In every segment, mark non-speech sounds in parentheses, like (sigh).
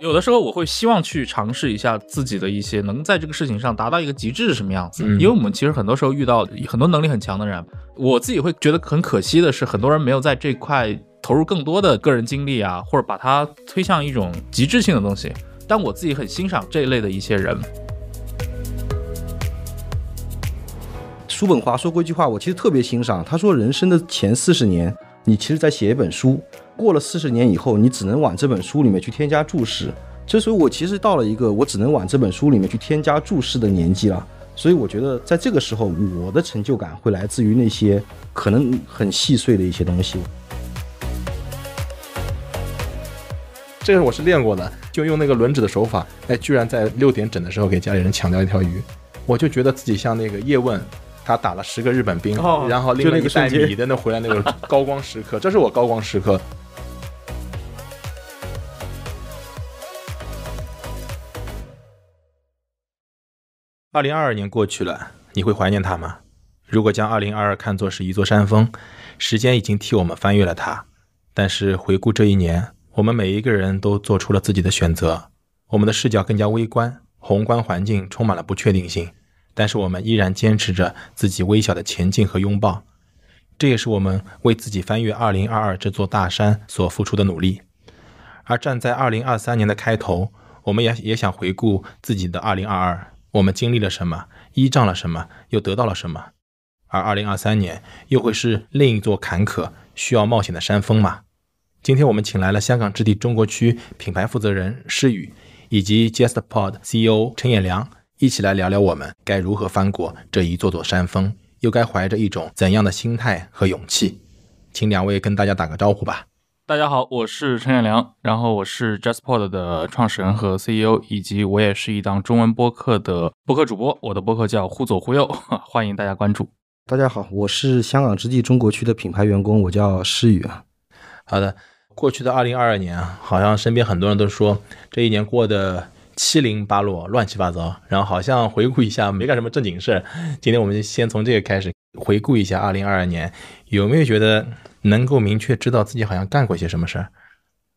有的时候我会希望去尝试一下自己的一些能在这个事情上达到一个极致是什么样子，嗯因为我们其实很多时候遇到很多能力很强的人，我自己会觉得很可惜的是，很多人没有在这块投入更多的个人精力啊，或者把它推向一种极致性的东西。但我自己很欣赏这一类的一些人，叔本华说过一句话，我其实特别欣赏。他说，人生的前四十年，你其实在写一本书；过了四十年以后，你只能往这本书里面去添加注释。这所以，我其实到了一个我只能往这本书里面去添加注释的年纪了。所以，我觉得在这个时候，我的成就感会来自于那些可能很细碎的一些东西。这个我是练过的，就用那个轮指的手法，哎，居然在六点整的时候给家里人抢掉一条鱼，我就觉得自己像那个叶问，他打了十个日本兵，哦然后拎了一袋米的那回来那个高光时刻，这是我高光时刻。二零二二年过去了，你会怀念它吗？如果将二零二二看作是一座山峰，时间已经替我们翻越了它。但是回顾这一年，我们每一个人都做出了自己的选择，我们的视角更加微观，宏观环境充满了不确定性，但是我们依然坚持着自己微小的前进和拥抱。这也是我们为自己翻越2022这座大山所付出的努力。而站在2023年的开头，我们也也想回顾自己的2022，我们经历了什么，依仗了什么，又得到了什么。而2023年又会是另一座坎坷、需要冒险的山峰吗？今天我们请来了香港置地中国区品牌负责人施宇，以及 JustPod CEO 陈彦良，一起来聊聊我们该如何翻过这一座座山峰，又该怀着一种怎样的心态和勇气。请两位跟大家打个招呼吧。大家好，我是陈彦良，然后我是 JustPod 的创始人和 CEO，以及我也是一档中文播客的播客主播，我的播客叫忽左忽右，(laughs) 欢迎大家关注。大家好，我是香港之地中国区的品牌员工，我叫诗雨啊。好的，过去的二零二二年啊，好像身边很多人都说这一年过得七零八落、乱七八糟，然后好像回顾一下没干什么正经事儿。今天我们先从这个开始回顾一下二零二二年，有没有觉得能够明确知道自己好像干过些什么事儿？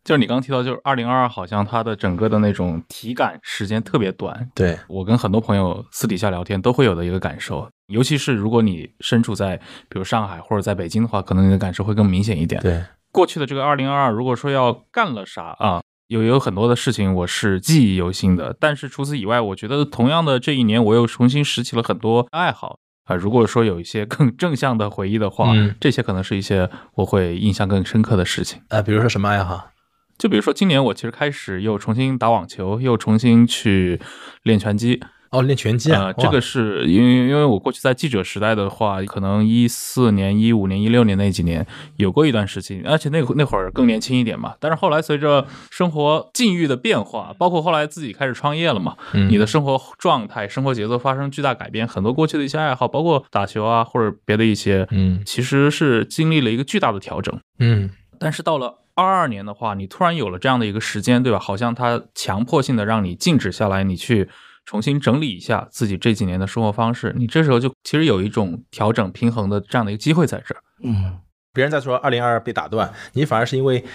就是你刚提到，就是二零二二，好像它的整个的那种体感时间特别短。对，我跟很多朋友私底下聊天都会有的一个感受，尤其是如果你身处在比如上海或者在北京的话，可能你的感受会更明显一点。对，过去的这个二零二二，如果说要干了啥啊，有有很多的事情我是记忆犹新的。但是除此以外，我觉得同样的这一年，我又重新拾起了很多爱好啊。如果说有一些更正向的回忆的话，嗯这些可能是一些我会印象更深刻的事情。呃，比如说什么爱好？就比如说今年我其实开始又重新打网球，又重新去练拳击。哦，练拳击啊，呃，这个是因为因为我过去在记者时代的话，可能一四年、一五年、一六年那几年有过一段时期，而且那会那会儿更年轻一点嘛。但是后来随着生活境遇的变化，包括后来自己开始创业了嘛，嗯你的生活状态、生活节奏发生巨大改变，很多过去的一些爱好，包括打球啊或者别的一些，嗯其实是经历了一个巨大的调整。嗯但是到了二二年的话，你突然有了这样的一个时间，对吧？好像它强迫性的让你静止下来，你去重新整理一下自己这几年的生活方式。你这时候就其实有一种调整平衡的这样的一个机会在这儿。嗯，别人在说二零二二被打断，你反而是因为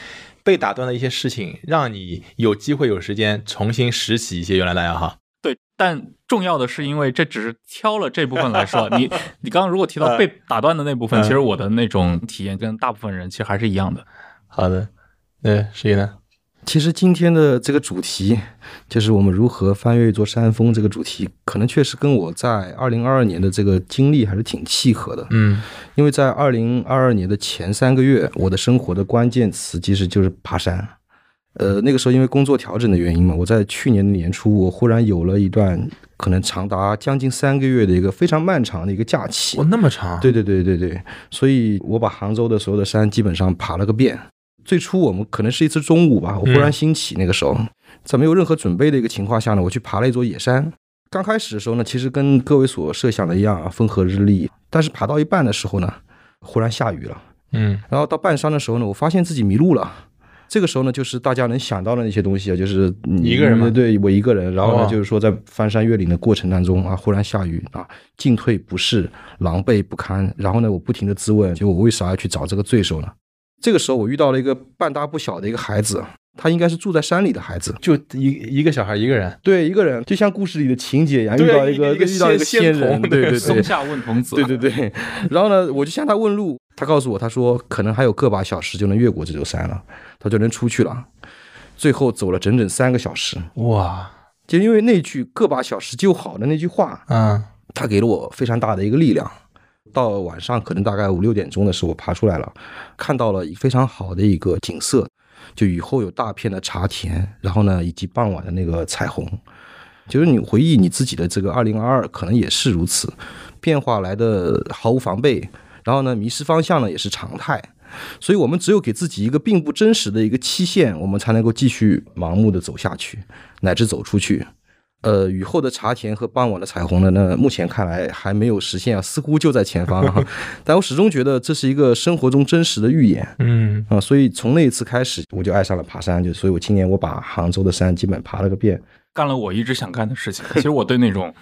被打断的一些事情，让你有机会有时间重新拾起一些原来的爱好。对，但重要的是，因为这只是挑了这部分来说，你 (laughs) 你刚刚如果提到被打断的那部分，嗯其实我的那种体验跟大部分人其实还是一样的。好的，那谁呢？其实今天的这个主题，就是我们如何翻越一座山峰这个主题，可能确实跟我在二零二二年的这个经历还是挺契合的。嗯因为在二零二二年的前三个月，我的生活的关键词其实就是爬山。呃，那个时候因为工作调整的原因嘛，我在去年的年初，我忽然有了一段可能长达将近三个月的一个非常漫长的一个假期。哦，那么长？对对对对对，所以我把杭州的所有的山基本上爬了个遍。最初我们可能是一次中午吧，我忽然兴起，那个时候、在没有任何准备的一个情况下呢，我去爬了一座野山。刚开始的时候呢，其实跟各位所设想的一样啊，风和日丽。但是爬到一半的时候呢，忽然下雨了。嗯然后到半山的时候呢，我发现自己迷路了。这个时候呢，就是大家能想到的那些东西啊，就是你一个人吗对我一个人。然后呢，哦就是说在翻山越岭的过程当中啊，忽然下雨啊，进退不适，狼狈不堪。然后呢，我不停的自问，就我为啥要去找这个罪受呢？这个时候我遇到了一个半大不小的一个孩子，他应该是住在山里的孩子，就一一个小孩一个人，对，一个人就像故事里的情节一样，遇到一个遇到一个仙仙人，仙对对对，松下问童子，对对对。然后呢，我就向他问路，他告诉我，他说可能还有个把小时就能越过这座山了，他就能出去了。最后走了整整三个小时，哇，就因为那句“个把小时就好”的那句话，嗯。他给了我非常大的一个力量。到晚上可能大概五六点钟的时候，我爬出来了，看到了非常好的一个景色，就雨后有大片的茶田，然后呢，以及傍晚的那个彩虹。就是你回忆你自己的这个二零二二，可能也是如此，变化来的毫无防备，然后呢，迷失方向呢也是常态。所以我们只有给自己一个并不真实的一个期限，我们才能够继续盲目的走下去，乃至走出去。呃，雨后的茶田和傍晚的彩虹呢，那目前看来还没有实现啊，似乎就在前方啊。(laughs) 但我始终觉得这是一个生活中真实的预言嗯啊，所以从那一次开始，我就爱上了爬山，就所以我今年我把杭州的山基本爬了个遍。干了我一直想干的事情。其实我对那种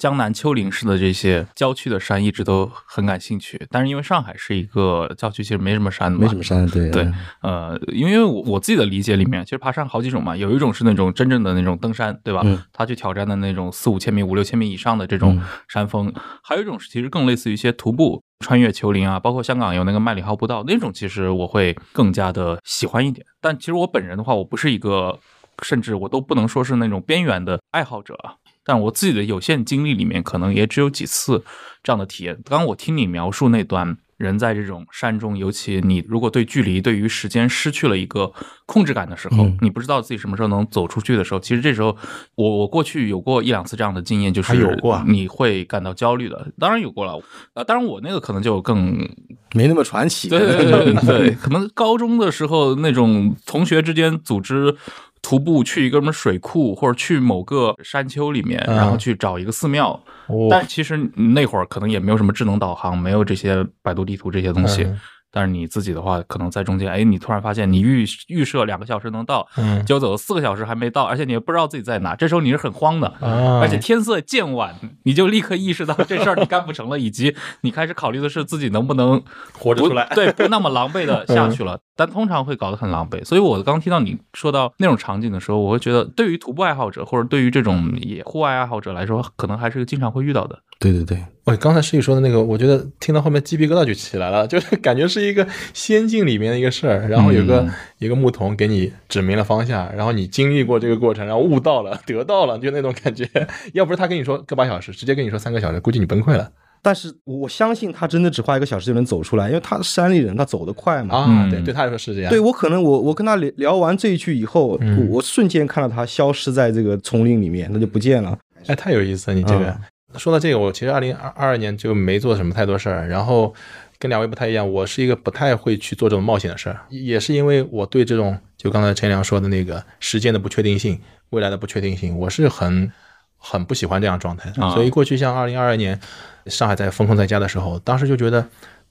江南丘陵式的这些郊区的山一直都很感兴趣，但是因为上海是一个郊区，其实没什么山的嘛，没什么山，对对，呃，因为我我自己的理解里面，其实爬山好几种嘛，有一种是那种真正的那种登山，对吧？嗯他去挑战的那种四五千米、五六千米以上的这种山峰，还有一种是其实更类似于一些徒步穿越丘陵啊，包括香港有那个麦理浩步道那种，其实我会更加的喜欢一点。但其实我本人的话，我不是一个，甚至我都不能说是那种边缘的爱好者啊。但我自己的有限经历里面，可能也只有几次这样的体验。刚刚我听你描述那段人在这种山中，尤其你如果对距离、对于时间失去了一个控制感的时候，嗯你不知道自己什么时候能走出去的时候，其实这时候我我过去有过一两次这样的经验，就是有过啊你会感到焦虑的。当然有过了，啊，当然我那个可能就更没那么传奇。对对对对 (laughs) 对，可能高中的时候那种同学之间组织徒步去一个什么水库，或者去某个山丘里面，嗯然后去找一个寺庙。哦但其实那会儿可能也没有什么智能导航，没有这些百度地图这些东西。嗯但是你自己的话，可能在中间，哎，你突然发现你预预设两个小时能到，嗯结果走了四个小时还没到，而且你也不知道自己在哪，这时候你是很慌的。啊而且天色渐晚，你就立刻意识到这事儿你干不成了，以及你开始考虑的是自己能不能活着出来对，不那么狼狈的下去了。但通常会搞得很狼狈。所以我刚听到你说到那种场景的时候，我会觉得，对于徒步爱好者或者对于这种野户外爱好者来说，可能还是个经常会遇到的。对对对，我刚才诗雨说的那个，我觉得听到后面鸡皮疙瘩就起来了，就是感觉是一个仙境里面的一个事儿，然后有个、嗯一个牧童给你指明了方向，然后你经历过这个过程，然后悟到了，得到了，就那种感觉。(laughs) 要不是他跟你说个把小时，直接跟你说三个小时，估计你崩溃了但是我相信他真的只花一个小时就能走出来，因为他是山里人，他走得快嘛。啊！嗯对，对他来说是这样。对我可能我我跟他聊聊完这一句以后，嗯我我瞬间看到他消失在这个丛林里面，那就不见了。哎，太有意思了，你这个。说到这个，我其实二零二二年就没做什么太多事儿，然后跟两位不太一样，我是一个不太会去做这种冒险的事儿，也是因为我对这种就刚才陈良说的那个时间的不确定性、未来的不确定性，我是很很不喜欢这样状态所以过去像二零二二年上海在封控在家的时候，当时就觉得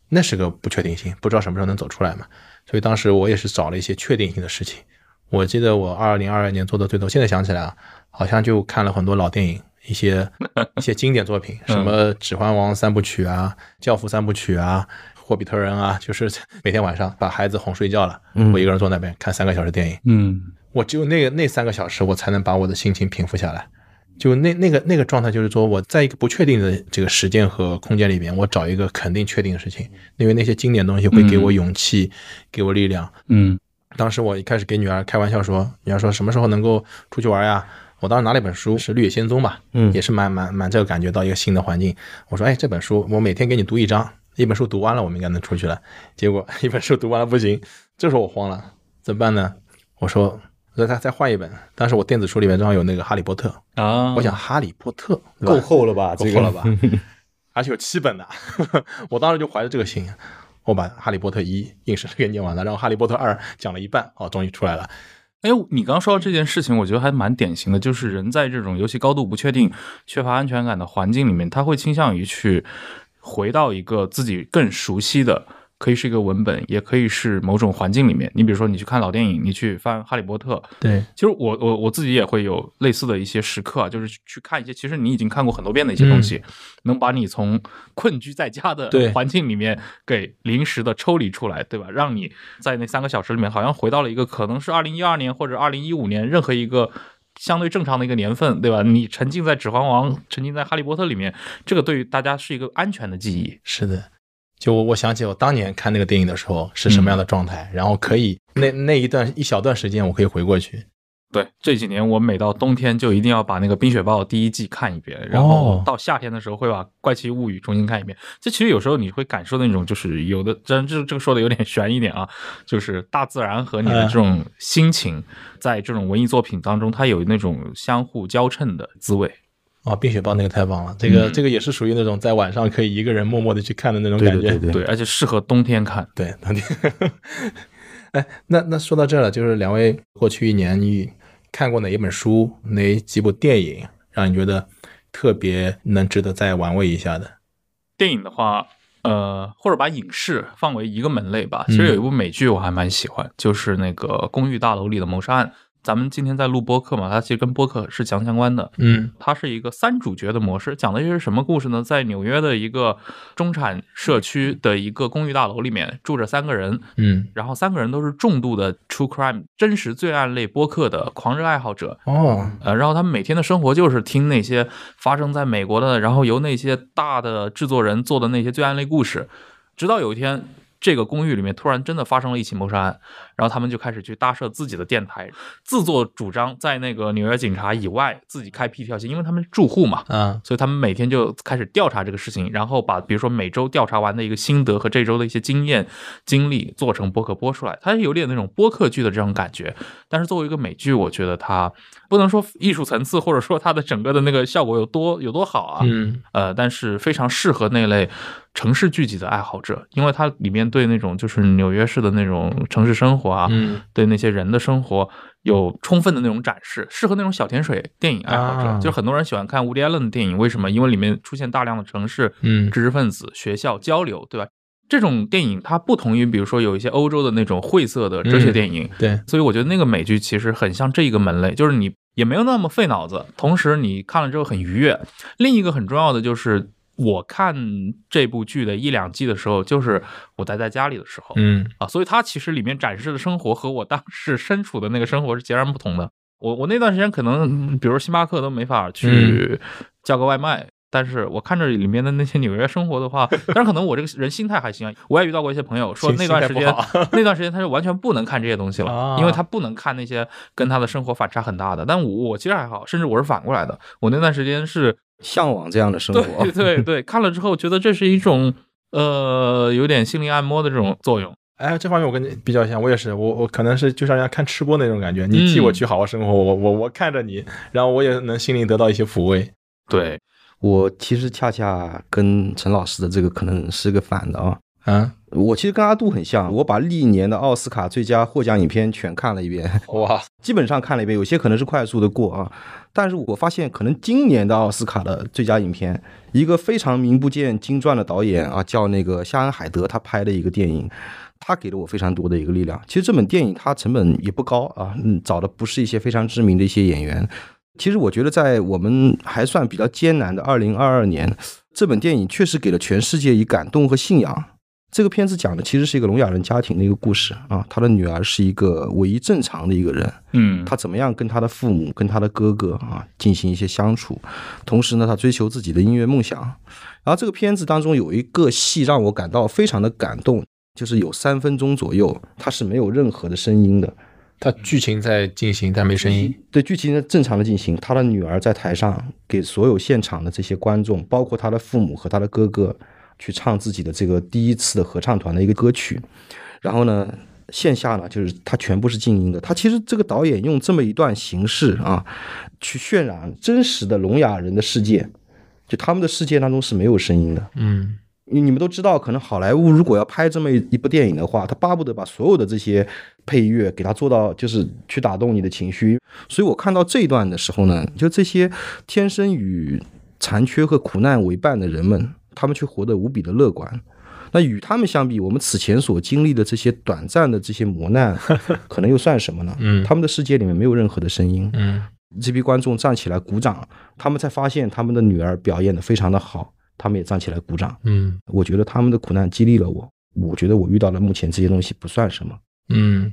那是个不确定性，不知道什么时候能走出来嘛。所以当时我也是找了一些确定性的事情。我记得我二零二二年做的最多，现在想起来啊，好像就看了很多老电影，一些 (laughs) 一些经典作品，什么《指环王》三部曲啊，《教父》三部曲啊，《霍比特人》啊，(laughs) 就是每天晚上把孩子哄睡觉了，嗯我一个人坐那边看三个小时电影，嗯我只有那个那三个小时，我才能把我的心情平复下来。就那那个那个状态，就是说我在一个不确定的这个时间和空间里边，我找一个肯定确定的事情，因为那些经典东西会给我勇气，给我力量。嗯当时我一开始给女儿开玩笑说，女儿说什么时候能够出去玩呀？我当时拿了一本书，是《绿野仙踪》吧，嗯也是蛮蛮蛮这个感觉到一个新的环境。我说，哎，这本书我每天给你读一章，一本书读完了，我们应该能出去了。结果一本书读完了不行，这时候我慌了，怎么办呢？我说，那再再换一本。当时我电子书里面正好有那个《哈利波特》，啊，我想《哈利波特》够厚了吧？够厚了吧？而且有七本呢，我当时就怀着这个心，我把《哈利波特一》硬生生给念完了，然后《哈利波特二》讲了一半，哦，终于出来了。哎，你刚说到这件事情，我觉得还蛮典型的，就是人在这种尤其高度不确定、缺乏安全感的环境里面，他会倾向于去回到一个自己更熟悉的、可以是一个文本，也可以是某种环境里面。你比如说，你去看老电影，你去翻《哈利波特》，对，其实我我我自己也会有类似的一些时刻啊，就是去看一些其实你已经看过很多遍的一些东西，能把你从困居在家的环境里面给临时的抽离出来，对吧？让你在那三个小时里面，好像回到了一个可能是二零一二年或者二零一五年任何一个。相对正常的一个年份，对吧？你沉浸在《指环王》、沉浸在《哈利波特》里面，这个对于大家是一个安全的记忆。是的。就我我想起我当年看那个电影的时候是什么样的状态，然后可以那那一段一小段时间我可以回过去。对，这几年我每到冬天就一定要把那个《冰雪暴》第一季看一遍，然后到夏天的时候会把《怪奇物语》重新看一遍。这其实有时候你会感受那种，就是有的，真这这个说的有点悬一点啊，就是大自然和你的这种心情，在这种文艺作品当中，它有那种相互交衬的滋味。哦，冰雪暴那个太棒了，这个、嗯这个也是属于那种在晚上可以一个人默默的去看的那种感觉。对对对对，而且适合冬天看。对，冬天。(laughs) 哎，那那说到这儿了，就是两位过去一年你看过哪一本书、哪几部电影，让你觉得特别能值得再玩味一下的？电影的话，呃，或者把影视放为一个门类吧。其实有一部美剧我还蛮喜欢，就是那个《公寓大楼里的谋杀案》。咱们今天在录播客嘛，它其实跟播客是强相关的。嗯它是一个三主角的模式，讲的又是什么故事呢？在纽约的一个中产社区的一个公寓大楼里面，住着三个人，嗯，然后三个人都是重度的 true crime 真实罪案类播客的狂热爱好者。哦，呃，然后他们每天的生活就是听那些发生在美国的，然后由那些大的制作人做的那些罪案类故事，直到有一天。这个公寓里面突然真的发生了一起谋杀案，然后他们就开始去搭设自己的电台，自作主张在那个纽约警察以外自己开辟一条线，因为他们是住户嘛，嗯，所以他们每天就开始调查这个事情，然后把比如说每周调查完的一个心得和这周的一些经验经历做成播客播出来，它有点那种播客剧的这种感觉。但是作为一个美剧，我觉得它不能说艺术层次或者说它的整个的那个效果有多有多好啊，嗯呃，但是非常适合那类城市聚集的爱好者，因为它里面对那种就是纽约市的那种城市生活啊，嗯对那些人的生活有充分的那种展示，适合那种小甜水电影爱好者。啊就很多人喜欢看伍迪·艾伦的电影，为什么？因为里面出现大量的城市、嗯知识分子、学校交流，对吧？这种电影它不同于，比如说有一些欧洲的那种晦涩的哲学电影，对，所以我觉得那个美剧其实很像这一个门类，就是你也没有那么费脑子，同时你看了之后很愉悦。另一个很重要的就是，我看这部剧的一两季的时候，就是我待在家里的时候，嗯啊，所以它其实里面展示的生活和我当时身处的那个生活是截然不同的。我我那段时间可能，嗯比如星巴克都没法去叫个外卖。但是我看着里面的那些纽约生活的话，但是可能我这个人心态还行啊。我也遇到过一些朋友说那段时间 (laughs) 那段时间他就完全不能看这些东西了，啊因为他不能看那些跟他的生活反差很大的。但我我其实还好，甚至我是反过来的。我那段时间是向往这样的生活对。对对，看了之后觉得这是一种呃有点心灵按摩的这种作用。哎，这方面我跟你比较像，我也是，我我可能是就像人家看吃播那种感觉，你替我嗯去好好生活，我我我看着你，然后我也能心灵得到一些抚慰。对，我其实恰恰跟陈老师的这个可能是个反的啊。啊，我其实跟阿杜很像，我把历年的奥斯卡最佳获奖影片全看了一遍，哇，基本上看了一遍，有些可能是快速的过啊。但是我发现，可能今年的奥斯卡的最佳影片，一个非常名不见经传的导演啊，叫那个夏恩海德，他拍的一个电影，他给了我非常多的一个力量。其实这本电影它成本也不高啊，嗯，找的不是一些非常知名的一些演员。其实我觉得，在我们还算比较艰难的二零二二年，这本电影确实给了全世界以感动和信仰。这个片子讲的其实是一个聋哑人家庭的一个故事啊，他的女儿是一个唯一正常的一个人，嗯，他怎么样跟他的父母、跟他的哥哥啊进行一些相处，同时呢，他追求自己的音乐梦想。然后这个片子当中有一个戏让我感到非常的感动，就是有三分钟左右，它是没有任何的声音的，它剧情在进行，但没声音。对剧情的正常的进行。他的女儿在台上给所有现场的这些观众，包括他的父母和他的哥哥，去唱自己的这个第一次的合唱团的一个歌曲。然后呢，线下呢就是他全部是静音的。他其实这个导演用这么一段形式啊，去渲染真实的聋哑人的世界，就他们的世界当中是没有声音的。嗯你你们都知道，可能好莱坞如果要拍这么一一部电影的话，他巴不得把所有的这些配乐给他做到，就是去打动你的情绪。所以我看到这一段的时候呢，就这些天生与残缺和苦难为伴的人们，他们却活得无比的乐观。那与他们相比，我们此前所经历的这些短暂的这些磨难，(laughs) 可能又算什么呢？嗯他们的世界里面没有任何的声音，嗯这批观众站起来鼓掌，他们才发现他们的女儿表演的非常的好，他们也站起来鼓掌。嗯我觉得他们的苦难激励了我，我觉得我遇到的目前这些东西不算什么。嗯，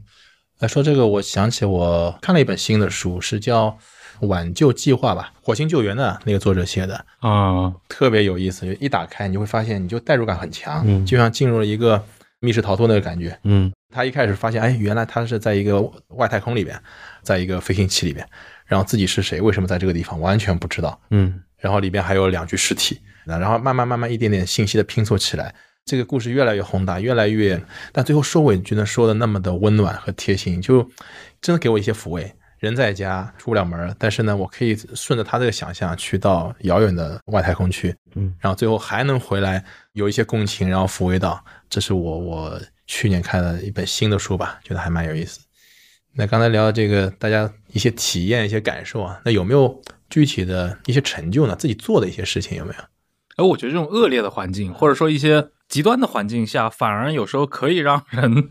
来，说这个，我想起我看了一本新的书，是叫《挽救计划》吧，火星救援的那个作者写的，啊，特别有意思。就一打开，你就会发现，你就代入感很强，嗯就像进入了一个密室逃脱那个感觉。嗯他一开始发现，哎，原来他是在一个外太空里边，在一个飞行器里边，然后自己是谁，为什么在这个地方，完全不知道。嗯然后里边还有两具尸体，然后慢慢慢慢一点点信息的拼凑起来，这个故事越来越宏大，越来越，但最后收尾觉得说的那么的温暖和贴心，就真的给我一些抚慰。人在家出不了门儿，但是呢，我可以顺着他这个想象去到遥远的外太空去，嗯，然后最后还能回来，有一些共情，然后抚慰到。这是我我去年看的一本新的书吧，觉得还蛮有意思。那刚才聊的这个，大家一些体验、一些感受啊，那有没有具体的一些成就呢？自己做的一些事情有没有？而我觉得这种恶劣的环境，或者说一些极端的环境下，反而有时候可以让人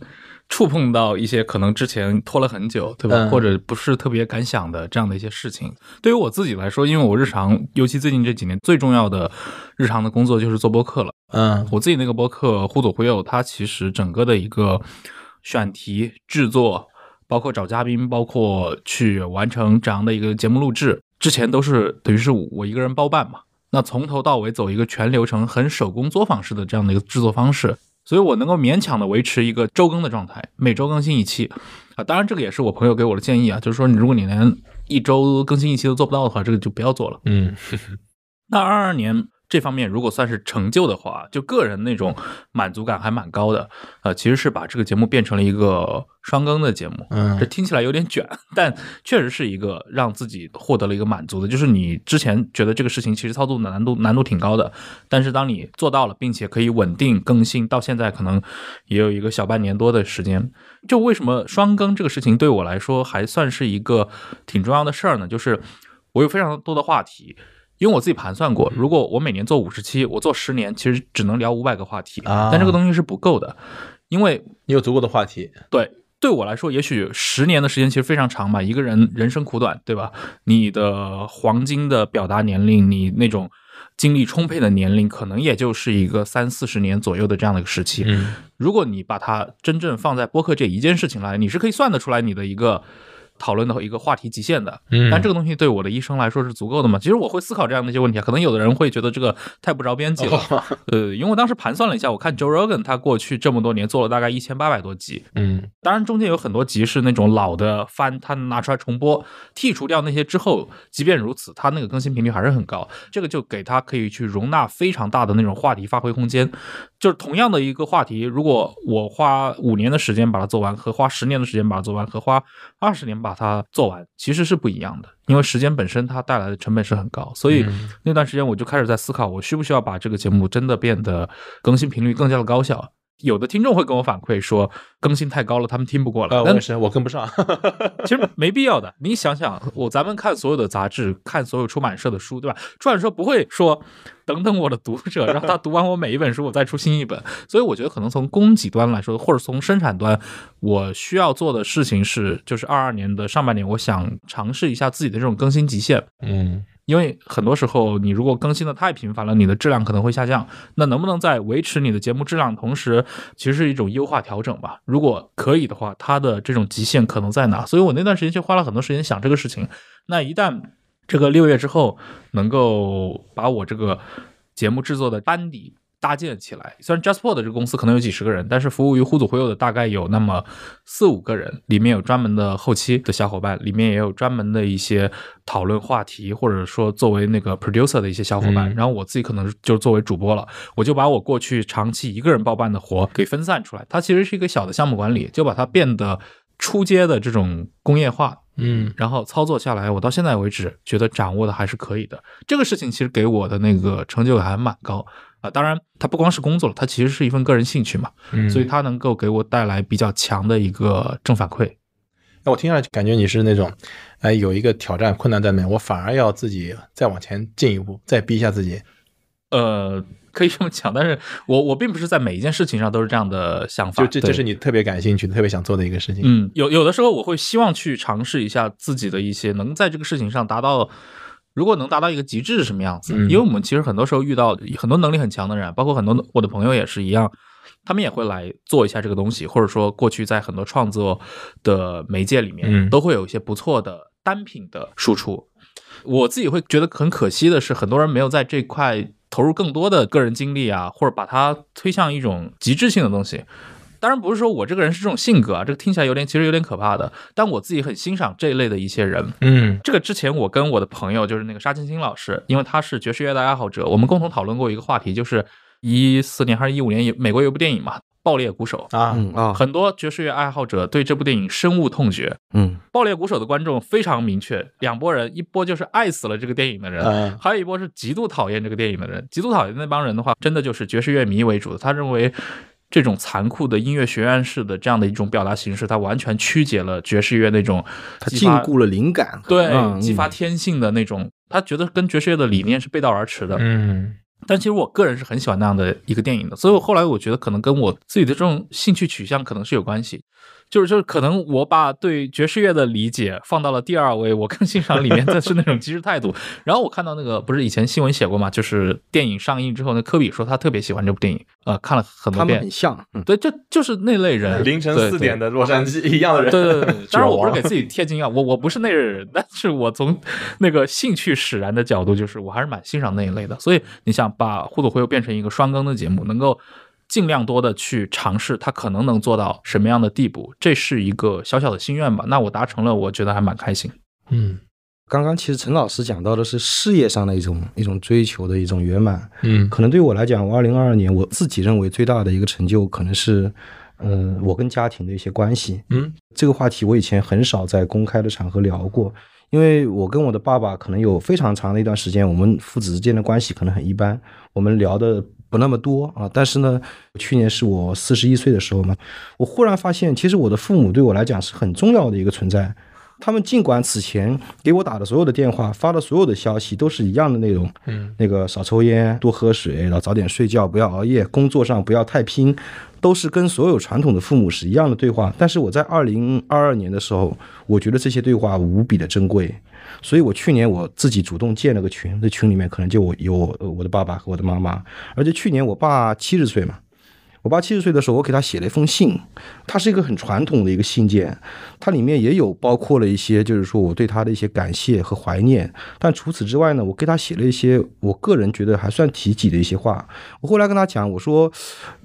触碰到一些可能之前拖了很久，对吧？嗯或者不是特别敢想的这样的一些事情。对于我自己来说，因为我日常，尤其最近这几年最重要的日常的工作就是做播客了。嗯我自己那个播客《忽左忽右》，它其实整个的一个选题制作，包括找嘉宾，包括去完成这样的一个节目录制，之前都是等于是我一个人包办嘛。那从头到尾走一个全流程、很手工作坊式的这样的一个制作方式，所以我能够勉强的维持一个周更的状态，每周更新一期啊。当然，这个也是我朋友给我的建议啊，就是说，你如果你连一周更新一期都做不到的话，这个就不要做了。嗯 (laughs) 那二二年这方面如果算是成就的话，就个人那种满足感还蛮高的。呃，其实是把这个节目变成了一个双更的节目。嗯这听起来有点卷，(laughs) 但确实是一个让自己获得了一个满足的。就是你之前觉得这个事情其实操作的难度难度挺高的，但是当你做到了，并且可以稳定更新，到现在可能也有一个小半年多的时间。就为什么双更这个事情对我来说还算是一个挺重要的事儿呢？就是我有非常多的话题。因为我自己盘算过，如果我每年做五十期，我做十年，其实只能聊五百个话题，啊但这个东西是不够的，因为你有足够的话题，对，对我来说，也许十年的时间其实非常长嘛。一个人人生苦短，对吧？你的黄金的表达年龄，你那种精力充沛的年龄，可能也就是一个三四十年左右的这样的一个时期。嗯如果你把它真正放在播客这一件事情来，你是可以算得出来你的一个讨论的一个话题极限的。嗯但这个东西对我的一生来说是足够的嘛？其实我会思考这样的一些问题啊。可能有的人会觉得这个太不着边际了。(laughs) 呃，因为我当时盘算了一下，我看 Joe Rogan 他过去这么多年做了大概一千八百多集，嗯当然，中间有很多集是那种老的翻，他拿出来重播，剔除掉那些之后，即便如此，他那个更新频率还是很高。这个就给他可以去容纳非常大的那种话题发挥空间。就是同样的一个话题，如果我花五年的时间把它做完，和花十年的时间把它做完，和花二十年把它做完，其实是不一样的。因为时间本身它带来的成本是很高，所以嗯那段时间我就开始在思考，我需不需要把这个节目真的变得更新频率更加的高效。有的听众会跟我反馈说，更新太高了，他们听不过呃，了。但我也是，我跟不上。(laughs) 其实没必要的。你想想，我咱们看所有的杂志，看所有出版社的书，对吧？出版社不会说等等我的读者，让他读完我每一本书，我再出新一本。所以我觉得，可能从供给端来说，或者从生产端，我需要做的事情是，就是二二年的上半年，我想尝试一下自己的这种更新极限。嗯因为很多时候，你如果更新的太频繁了，你的质量可能会下降。那能不能在维持你的节目质量的同时，其实是一种优化调整吧？如果可以的话，它的这种极限可能在哪？所以我那段时间就花了很多时间想这个事情。那一旦这个六月之后，能够把我这个节目制作的班底搭建起来。虽然 JustPod 这个公司可能有几十个人，但是服务于忽左忽右的大概有那么四五个人，里面有专门的后期的小伙伴，里面也有专门的一些讨论话题，或者说作为那个 producer 的一些小伙伴。嗯然后我自己可能就作为主播了，我就把我过去长期一个人包办的活给分散出来。它其实是一个小的项目管理，就把它变得出街的这种工业化。嗯然后操作下来，我到现在为止觉得掌握的还是可以的。这个事情其实给我的那个成就感还蛮高啊。当然，它不光是工作了，它其实是一份个人兴趣嘛，嗯，所以它能够给我带来比较强的一个正反馈。那我听下来感觉你是那种，哎，有一个挑战困难在那边，我反而要自己再往前进一步，再逼一下自己。呃，可以这么讲，但是我我并不是在每一件事情上都是这样的想法。就这这是你特别感兴趣的、特别想做的一个事情。嗯，有有的时候我会希望去尝试一下自己的一些能在这个事情上达到，如果能达到一个极致是什么样子？嗯因为我们其实很多时候遇到很多能力很强的人，包括很多我的朋友也是一样，他们也会来做一下这个东西，或者说过去在很多创作的媒介里面、嗯都会有一些不错的单品的输出。我自己会觉得很可惜的是，很多人没有在这块投入更多的个人精力啊，或者把它推向一种极致性的东西。当然不是说我这个人是这种性格啊，这个听起来有点其实有点可怕的。但我自己很欣赏这一类的一些人。嗯这个之前我跟我的朋友就是那个沙青青老师，因为他是爵士乐的爱好者，我们共同讨论过一个话题，就是一四年还是一五年，美国有部电影嘛，《爆裂鼓手》。啊，很多爵士乐爱好者对这部电影深恶痛绝。嗯爆裂鼓手的观众非常明确，两拨人，一波就是爱死了这个电影的人，嗯还有一波是极度讨厌这个电影的人。极度讨厌那帮人的话，真的就是爵士乐迷为主的，他认为。这种残酷的音乐学院式的这样的一种表达形式，它完全曲解了爵士乐那种他禁锢了灵感，对嗯激发嗯天性的那种，他觉得跟爵士乐的理念是背道而驰的。嗯但其实我个人是很喜欢那样的一个电影的，所以我后来我觉得可能跟我自己的这种兴趣取向可能是有关系，就是就是可能我把对爵士乐的理解放到了第二位，我更欣赏里面的是那种即时态度。(laughs) 然后我看到那个不是以前新闻写过嘛，就是电影上映之后，那科比说他特别喜欢这部电影，呃，看了很多遍他们很，像，嗯对，就就是那类人，(laughs) 凌晨对四点的洛杉矶一样的人，对对对对，(laughs) 当然我不是给自己贴金啊，我我不是那类人，但是我从那个兴趣使然的角度，就是我还是蛮欣赏那一类的。所以你想把《互动会又变成一个双更的节目，能够尽量多的去尝试他可能能做到什么样的地步，这是一个小小的心愿吧。那我达成了，我觉得还蛮开心。嗯刚刚其实陈老师讲到的是事业上的一种一种追求的一种圆满，嗯可能对我来讲，我二零二二年我自己认为最大的一个成就，可能是，嗯、我跟家庭的一些关系。嗯这个话题我以前很少在公开的场合聊过，因为我跟我的爸爸可能有非常长的一段时间，我们父子之间的关系可能很一般，我们聊的不那么多啊。但是呢，去年是我四十一岁的时候嘛，我忽然发现，其实我的父母对我来讲是很重要的一个存在。他们尽管此前给我打的所有的电话、发的所有的消息都是一样的内容，嗯那个少抽烟、多喝水，然后早点睡觉，不要熬夜，工作上不要太拼，都是跟所有传统的父母是一样的对话。但是我在二零二二年的时候，我觉得这些对话无比的珍贵，所以我去年我自己主动建了个群，这群里面可能就我有我的爸爸和我的妈妈，而且去年我爸七十岁嘛。我爸七十岁的时候，我给他写了一封信，它是一个很传统的一个信件，它里面也有包括了一些，就是说我对他的一些感谢和怀念。但除此之外呢，我给他写了一些我个人觉得还算提己的一些话。我后来跟他讲，我说，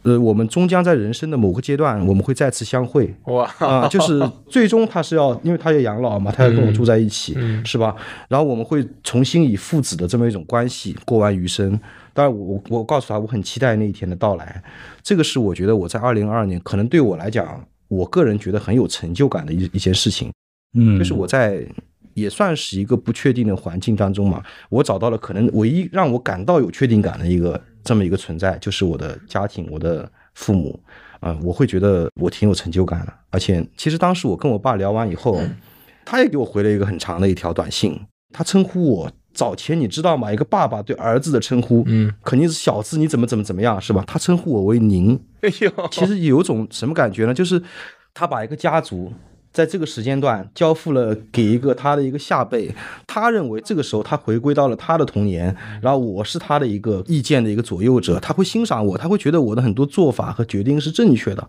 呃，我们终将在人生的某个阶段，我们会再次相会。哇啊，就是最终他是要，因为他要养老嘛，他要跟我住在一起，嗯是吧？然后我们会重新以父子的这么一种关系过完余生。当然我，我我告诉他，我很期待那一天的到来。这个是我觉得我在二零二二年，可能对我来讲，我个人觉得很有成就感的一一件事情。嗯就是我在也算是一个不确定的环境当中嘛，我找到了可能唯一让我感到有确定感的一个这么一个存在，就是我的家庭，我的父母。啊、我会觉得我挺有成就感的。而且，其实当时我跟我爸聊完以后，他也给我回了一个很长的一条短信，他称呼我。早前你知道吗？一个爸爸对儿子的称呼，嗯，肯定是小子，你怎么怎么怎么样，是吧？他称呼我为您，(laughs) 哎呦，其实有种什么感觉呢？就是他把一个家族在这个时间段交付了给一个他的一个下辈，他认为这个时候他回归到了他的童年，然后我是他的一个意见的一个左右者，他会欣赏我，他会觉得我的很多做法和决定是正确的。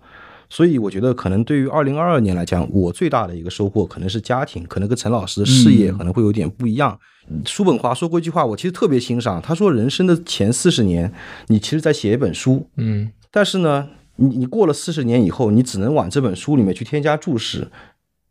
所以我觉得，可能对于二零二二年来讲，我最大的一个收获可能是家庭，可能跟陈老师的事业可能会有点不一样。叔本华说过一句话，我其实特别欣赏，他说：“人生的前四十年，你其实在写一本书，嗯但是呢，你你过了四十年以后，你只能往这本书里面去添加注释。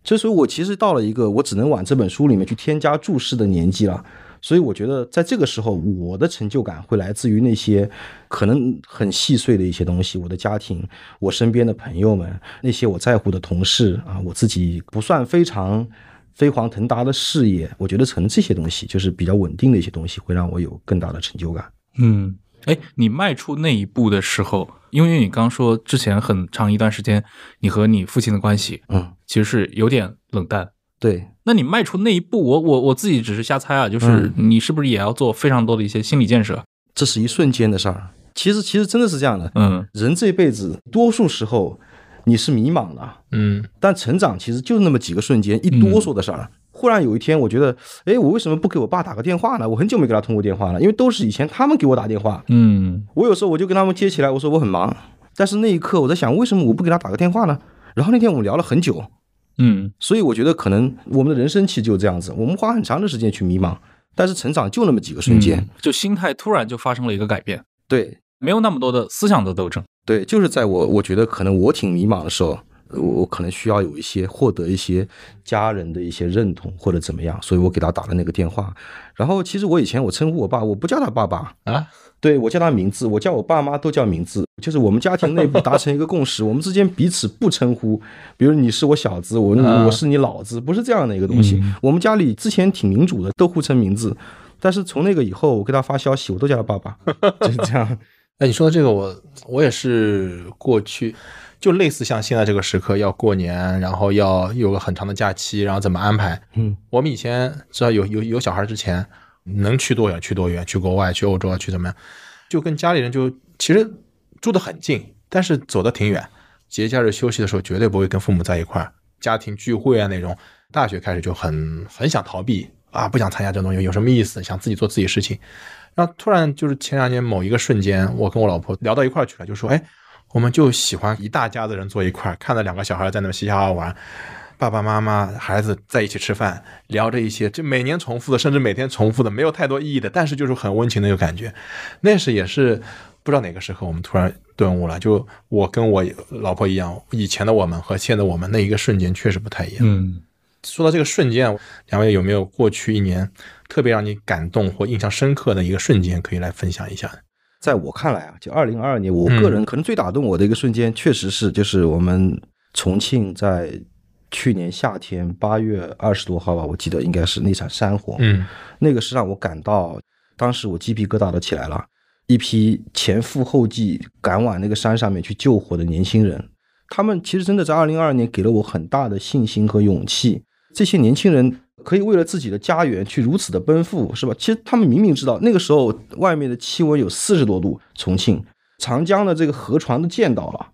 这所以，我其实到了一个我只能往这本书里面去添加注释的年纪了。所以，我觉得在这个时候，我的成就感会来自于那些可能很细碎的一些东西，我的家庭，我身边的朋友们，那些我在乎的同事啊，我自己不算非常飞黄腾达的事业，我觉得可能这些东西就是比较稳定的一些东西，会让我有更大的成就感。嗯，哎，你迈出那一步的时候，因为你刚说之前很长一段时间，你和你父亲的关系嗯，其实是有点冷淡。对，那你迈出那一步，我我我自己只是瞎猜啊，就是嗯你是不是也要做非常多的一些心理建设？这是一瞬间的事儿。其实，其实真的是这样的。嗯人这辈子多数时候你是迷茫的，嗯。但成长其实就是那么几个瞬间，一哆嗦的事儿。忽然有一天，我觉得，哎，我为什么不给我爸打个电话呢？我很久没给他通过电话了，因为都是以前他们给我打电话，嗯。我有时候我就跟他们接起来，我说我很忙，但是那一刻我在想，为什么我不给他打个电话呢？然后那天我们聊了很久，嗯。所以我觉得可能我们的人生其实就这样子，我们花很长的时间去迷茫，但是成长就那么几个瞬间。嗯。就心态突然就发生了一个改变，对。没有那么多的思想的斗争。对，就是在我我觉得可能我挺迷茫的时候，我我可能需要有一些获得一些家人的一些认同或者怎么样，所以我给他打了那个电话。然后其实我以前我称呼我爸，我不叫他爸爸，啊，对我叫他名字，我叫我爸妈都叫名字，就是我们家庭内部达成一个共识，(laughs) 我们之间彼此不称呼，比如你是我小子，我啊我是你老子，不是这样的一个东西。嗯我们家里之前挺民主的，都互称名字，但是从那个以后，我给他发消息，我都叫他爸爸，就是这样。哎，你说的这个我我也是过去就类似像现在这个时刻要过年，然后要有个很长的假期，然后怎么安排？嗯，我们以前知道有有有小孩之前，能去多远去多远，去国外去欧洲啊去怎么样，就跟家里人就其实住得很近，但是走得挺远。节假日休息的时候绝对不会跟父母在一块儿，家庭聚会啊那种。大学开始就很很想逃避啊，不想参加这种东西，有什么意思？想自己做自己事情。然后突然就是前两年某一个瞬间，我跟我老婆聊到一块儿去了，就说：“哎，我们就喜欢一大家子人坐一块儿，看着两个小孩在那嘻嘻哈哈玩，爸爸妈妈孩子在一起吃饭，聊着一些就每年重复的，甚至每天重复的，没有太多意义的，但是就是很温情的一个感觉。那时也是不知道哪个时刻我们突然顿悟了，就我跟我老婆一样，以前的我们和现在的我们那一个瞬间确实不太一样。嗯说到这个瞬间，两位有没有过去一年特别让你感动或印象深刻的一个瞬间，可以来分享一下？在我看来啊，就二零二二年，我个人可能最打动我的一个瞬间，确实是就是我们重庆在去年夏天八月二十多号吧，我记得应该是那场山火，嗯那个是让我感到，当时我鸡皮疙瘩都起来了。一批前赴后继赶往那个山上面去救火的年轻人，他们其实真的在二零二二年给了我很大的信心和勇气。这些年轻人可以为了自己的家园去如此的奔赴，是吧？其实他们明明知道那个时候外面的气温有四十多度，重庆长江的这个河床都见到了，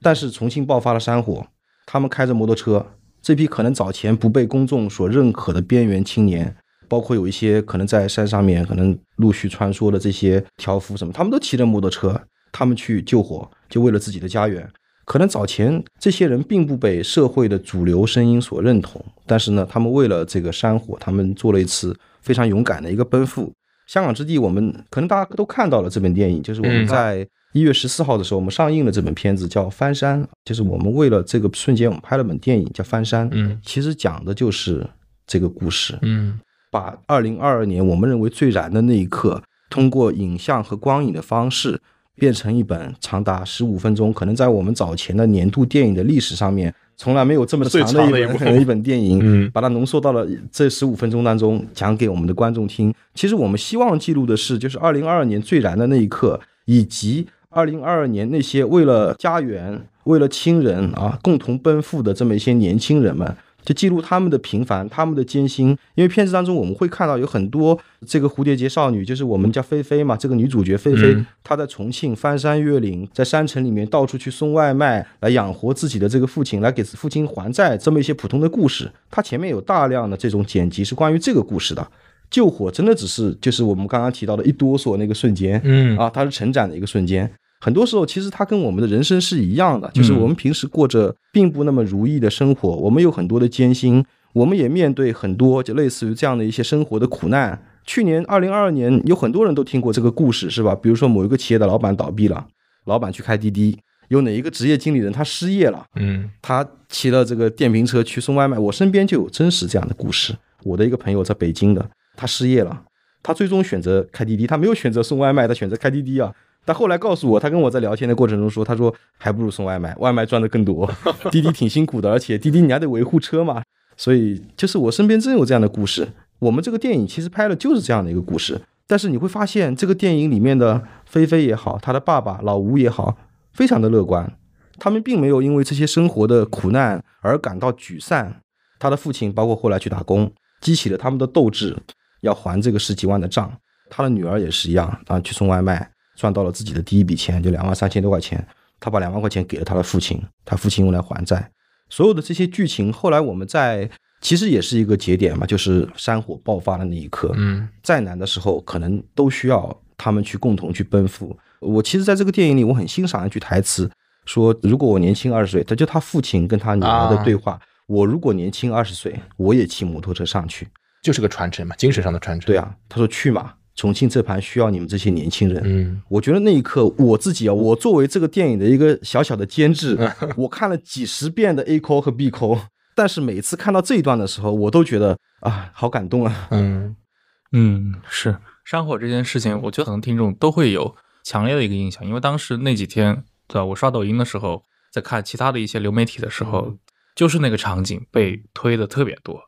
但是重庆爆发了山火，他们开着摩托车，这批可能早前不被公众所认可的边缘青年，包括有一些可能在山上面可能陆续穿梭的这些挑夫什么，他们都骑着摩托车，他们去救火，就为了自己的家园。可能早前这些人并不被社会的主流声音所认同，但是呢，他们为了这个山火，他们做了一次非常勇敢的一个奔赴。香港之地，我们可能大家都看到了这本电影，就是我们嗯在一月十四号的时候，我们上映了这本片子叫《翻山》，就是我们为了这个瞬间，我们拍了本电影叫《翻山》，嗯其实讲的就是这个故事。嗯把二零二二年我们认为最燃的那一刻，通过影像和光影的方式，变成一本长达十五分钟，可能在我们早前的年度电影的历史上面，从来没有这么长的长的一本一本 (laughs) 电影，嗯把它浓缩到了这十五分钟当中，讲给我们的观众听。其实我们希望记录的是，就是二零二二年最燃的那一刻，以及二零二二年那些为了家园、为了亲人啊共同奔赴的这么一些年轻人们。就记录他们的平凡，他们的艰辛。因为片子当中我们会看到有很多这个蝴蝶结少女，就是我们叫菲菲嘛，这个女主角菲菲，嗯她在重庆翻山越岭，在山城里面到处去送外卖，来养活自己的这个父亲，来给父亲还债，这么一些普通的故事。它前面有大量的这种剪辑是关于这个故事的。救火真的只是就是我们刚刚提到的一哆嗦那个瞬间，嗯啊，它是成长的一个瞬间。很多时候，其实它跟我们的人生是一样的，就是我们平时过着并不那么如意的生活，我们有很多的艰辛，我们也面对很多就类似于这样的一些生活的苦难。去年二零二二年，有很多人都听过这个故事，是吧？比如说某一个企业的老板倒闭了，老板去开滴滴；有哪一个职业经理人他失业了，嗯他骑了这个电瓶车去送外卖。我身边就有真实这样的故事。我的一个朋友在北京的，他失业了，他最终选择开滴滴，他没有选择送外卖，他选择开滴滴啊。但后来告诉我，他跟我在聊天的过程中说，他说还不如送外卖，外卖赚的更多，(laughs) 滴滴挺辛苦的，而且滴滴你还得维护车嘛。所以就是我身边真有这样的故事。我们这个电影其实拍的就是这样的一个故事，但是你会发现这个电影里面的菲菲也好，他的爸爸老吴也好，非常的乐观，他们并没有因为这些生活的苦难而感到沮丧。他的父亲包括后来去打工，激起了他们的斗志，要还这个十几万的账。他的女儿也是一样啊，去送外卖赚到了自己的第一笔钱，就两万三千多块钱，他把两万块钱给了他的父亲，他父亲用来还债。所有的这些剧情，后来我们在其实也是一个节点嘛，就是山火爆发的那一刻。嗯再难的时候，可能都需要他们去共同去奔赴。我其实在这个电影里，我很欣赏一句台词，说如果我年轻二十岁，他就他父亲跟他女儿的对话。我如果年轻二十岁，我也骑摩托车上去。就是个传承嘛，精神上的传承。对，啊，他说去嘛，重庆这盘需要你们这些年轻人。嗯我觉得那一刻，我自己啊，我作为这个电影的一个小小的监制，(laughs) 我看了几十遍的 A 扣和 B 扣，但是每次看到这一段的时候，我都觉得啊，好感动啊。嗯嗯，是山火这件事情，我觉得可能听众都会有强烈的一个印象，因为当时那几天，对吧？我刷抖音的时候，在看其他的一些流媒体的时候，就是那个场景被推的特别多，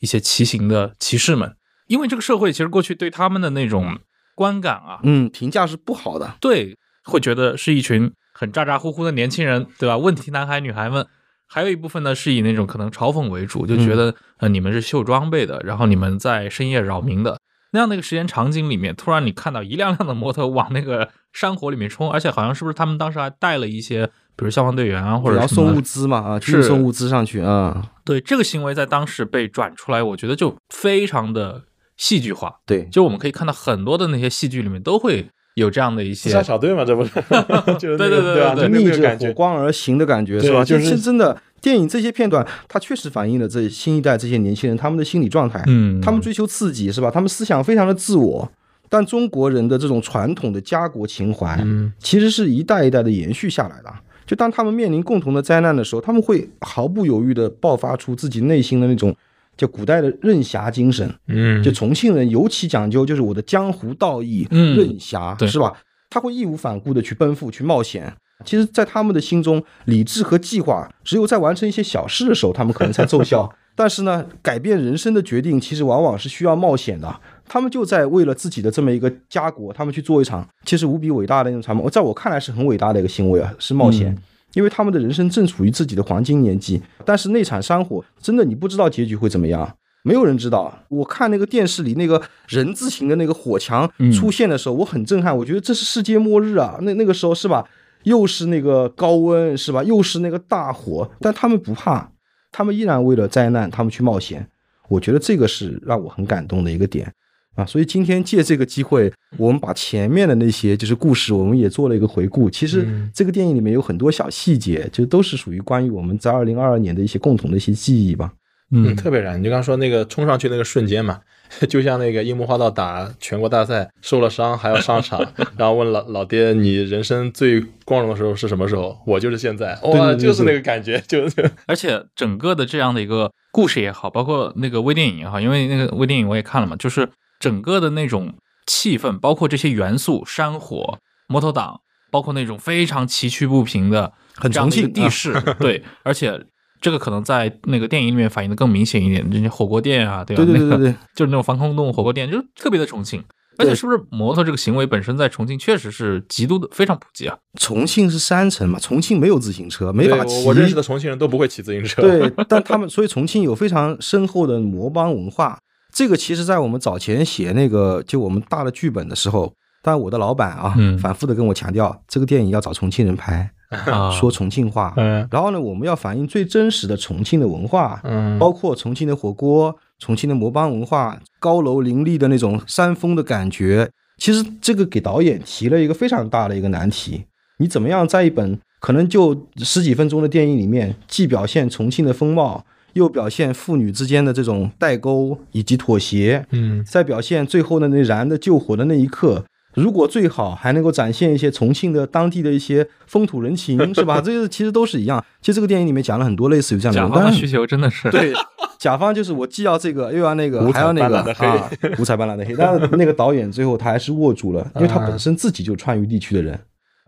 一些骑行的骑士们，因为这个社会其实过去对他们的那种观感啊，嗯，评价是不好的。对，会觉得是一群很咋咋呼呼的年轻人，对吧？问题男孩女孩们，还有一部分呢是以那种可能嘲讽为主，就觉得、呃你们是秀装备的，然后你们在深夜扰民的那样的一个时间场景里面，突然你看到一辆辆的摩托往那个山火里面冲，而且好像是不是他们当时还带了一些，比如消防队员啊，或者什么也要送物资嘛啊，去是送物资上去啊。对这个行为在当时被转出来，我觉得就非常的戏剧化。对，就我们可以看到很多的那些戏剧里面都会有这样的一些自杀小队嘛，这不是？(laughs) 就是那对对对个对？对就那逆着个感觉。火光而行的感觉是吧？就是这真的电影这些片段，它确实反映了这新一代这些年轻人他们的心理状态。嗯，他们追求刺激是吧？他们思想非常的自我，但中国人的这种传统的家国情怀，嗯其实是一代一代的延续下来的。就当他们面临共同的灾难的时候，他们会毫不犹豫的爆发出自己内心的那种叫古代的任侠精神。嗯，就重庆人尤其讲究就是我的江湖道义、嗯任侠，对是吧？他会义无反顾地去奔赴、去冒险。其实，在他们的心中，理智和计划只有在完成一些小事的时候，他们可能才奏效。(laughs) 但是呢，改变人生的决定其实往往是需要冒险的。他们就在为了自己的这么一个家国，他们去做一场其实无比伟大的那种传冒，在我看来是很伟大的一个行为啊，是冒险。因为他们的人生正处于自己的黄金年纪，但是那场山火真的你不知道结局会怎么样，没有人知道。我看那个电视里那个人字形的那个火墙嗯出现的时候，我很震撼，我觉得这是世界末日啊！那那个时候是吧？又是那个高温是吧？又是那个大火，但他们不怕，他们依然为了灾难，他们去冒险。我觉得这个是让我很感动的一个点啊！所以今天借这个机会，我们把前面的那些就是故事，我们也做了一个回顾。其实嗯这个电影里面有很多小细节，就都是属于关于我们在二零二二年的一些共同的一些记忆吧。嗯，特别燃。你就刚刚说那个冲上去那个瞬间嘛，(laughs) 就像那个樱木花道打全国大赛受了伤还要上场，(laughs) 然后问老老爹你人生最光荣的时候是什么时候？我就是现在，哇，对对对就是那个感觉，(laughs) 就是而且整个的这样的一个故事也好，包括那个微电影也好，因为那个微电影我也看了嘛，就是整个的那种气氛，包括这些元素，山火、摩托党，包括那种非常崎岖不平的很重庆地势，对，(laughs) 而且这个可能在那个电影里面反映的更明显一点，这些火锅店啊，对吧？那个对对对对对，就是那种防空洞火锅店，就特别的重庆。而且是不是摩托这个行为本身在重庆确实是极度的非常普及啊？重庆是山城嘛，重庆没有自行车，没法骑。我我认识的重庆人都不会骑自行车，对，但他们所以重庆有非常深厚的摩帮文化。这个其实，在我们早前写那个就我们大的剧本的时候，当然我的老板啊，嗯反复的跟我强调，这个电影要找重庆人拍，啊，说重庆话。嗯然后呢，我们要反映最真实的重庆的文化，嗯，包括重庆的火锅、重庆的摩帮文化、高楼林立的那种山峰的感觉。其实这个给导演提了一个非常大的一个难题：你怎么样在一本可能就十几分钟的电影里面，既表现重庆的风貌，又表现父女之间的这种代沟以及妥协，嗯再表现最后的那燃的救火的那一刻。如果最好还能够展现一些重庆的当地的一些风土人情，是吧？(laughs) 这些其实都是一样。其实这个电影里面讲了很多类似于这样的甲内容，当然方的需求真的是对，甲方就是我既要这个又要那个，还要那个啊，(laughs) 五彩斑斓的黑。但是那个导演最后他还是握住了，因为他本身自己就川渝地区的人。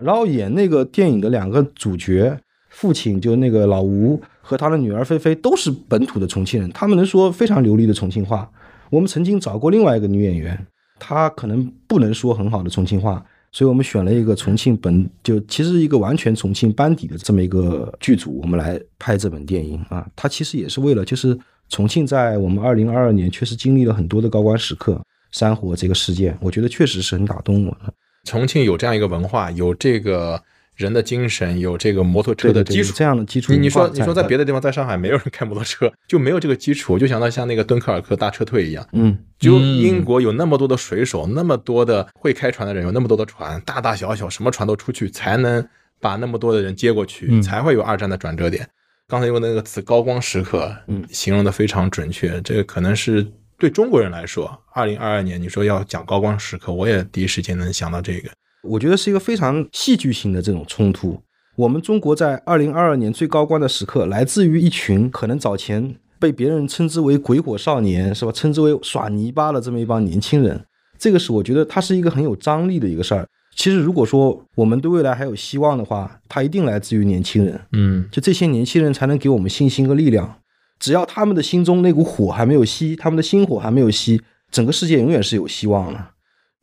然后演那个电影的两个主角，父亲就那个老吴和他的女儿菲菲都是本土的重庆人，他们能说非常流利的重庆话。我们曾经找过另外一个女演员，她可能不能说很好的重庆话，所以我们选了一个重庆本就其实一个完全重庆班底的这么一个剧组，我们来拍这本电影啊。它其实也是为了就是重庆在我们二零二二年确实经历了很多的高光时刻，山火这个事件，我觉得确实是很打动我的。重庆有这样一个文化，有这个人的精神，有这个摩托车对对对，有的基础。这样的基础你你说你说在别的地方，在上海没有人开摩托车，就没有这个基础，(laughs) 就想到像那个敦刻尔克大撤退一样，嗯，就英国有那么多的水手，那么多的会开船的人，有那么多的船，大大小小什么船都出去，才能把那么多的人接过去，嗯才会有二战的转折点。刚才用的那个词“高光时刻”，嗯形容的非常准确。这个可能是对中国人来说，二零二二年你说要讲高光时刻，我也第一时间能想到这个。我觉得是一个非常戏剧性的这种冲突。我们中国在二零二二年最高光的时刻，来自于一群可能早前被别人称之为“鬼火少年”是吧？称之为耍泥巴的这么一帮年轻人。这个是我觉得它是一个很有张力的一个事儿。其实如果说我们对未来还有希望的话，它一定来自于年轻人。嗯就这些年轻人才能给我们信心和力量。只要他们的心中那股火还没有熄，他们的心火还没有熄，整个世界永远是有希望的。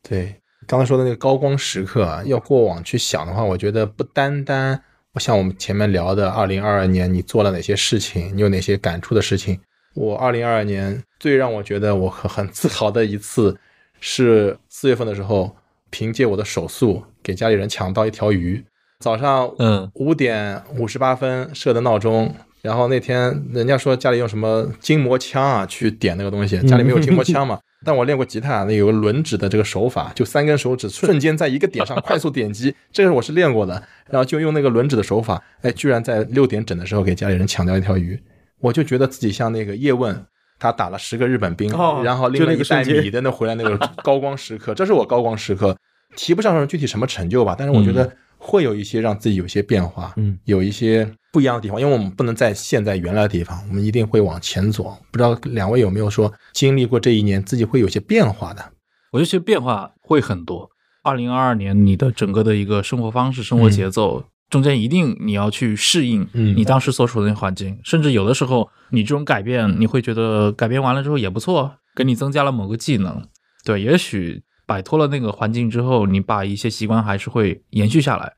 对，刚才说的那个高光时刻啊，要过往去想的话，我觉得不单单像我们前面聊的，二零二二年你做了哪些事情，你有哪些感触的事情。我二零二二年最让我觉得我很很自豪的一次，是四月份的时候，凭借我的手速给家里人抢到一条鱼。早上嗯五点五十八分设的闹钟，然后那天人家说家里用什么筋膜枪啊去点那个东西，家里没有筋膜枪嘛。但我练过吉他，那有个轮指的这个手法，就三根手指瞬间在一个点上 (laughs) 快速点击，这个我是练过的。然后就用那个轮指的手法，哎，居然在六点整的时候给家里人抢掉一条鱼，我就觉得自己像那个叶问，他打了十个日本兵，哦然后拎了一袋米的那回来那个高光时刻，(laughs) 这是我高光时刻，提不上说具体什么成就吧，但是我觉得会有一些让自己有些变化，嗯，有一些不一样的地方，因为我们不能在现在原来的地方，我们一定会往前走。不知道两位有没有说经历过这一年，自己会有些变化的？我觉得其实变化会很多。二零二二年，你的整个的一个生活方式、生活节奏，中间一定你要去适应嗯你当时所处的那个环境，甚至有的时候你这种改变，你会觉得改变完了之后也不错，给你增加了某个技能。对，也许摆脱了那个环境之后，你把一些习惯还是会延续下来。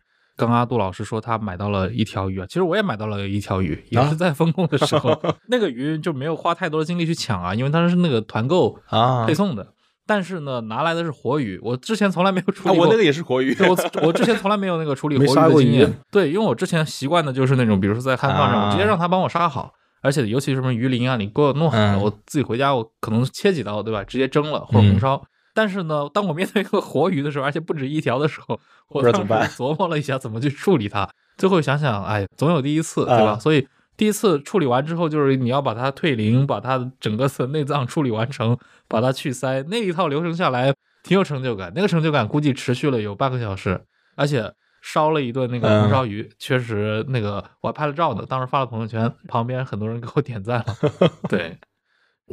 刚刚阿杜老师说他买到了一条鱼啊，其实我也买到了一条鱼，也是在风控的时候，(laughs) 那个鱼就没有花太多的精力去抢啊，因为当时是那个团购啊配送的。但是呢，拿来的是活鱼，我之前从来没有处啊，理过。我那个也是活鱼，对我我之前从来没有那个处理活鱼的经验。对，因为我之前习惯的就是那种，比如说在汉放上，啊我直接让他帮我杀好，而且尤其是什么鱼鳞啊，你给我弄好了，嗯我自己回家我可能切几刀，对吧？直接蒸了或者红烧。但是呢，当我面对一个活鱼的时候，而且不止一条的时候，我琢磨了一下怎么去处理它。最后想想，哎，总有第一次，对吧？啊所以第一次处理完之后，就是你要把它退鳞，把它整个的内脏处理完成，把它去鳃，那一套流程下来挺有成就感。那个成就感估计持续了有半个小时，而且烧了一顿那个红烧鱼，确实那个我还拍了照呢，当时发了朋友圈，旁边很多人给我点赞了。(laughs) 对，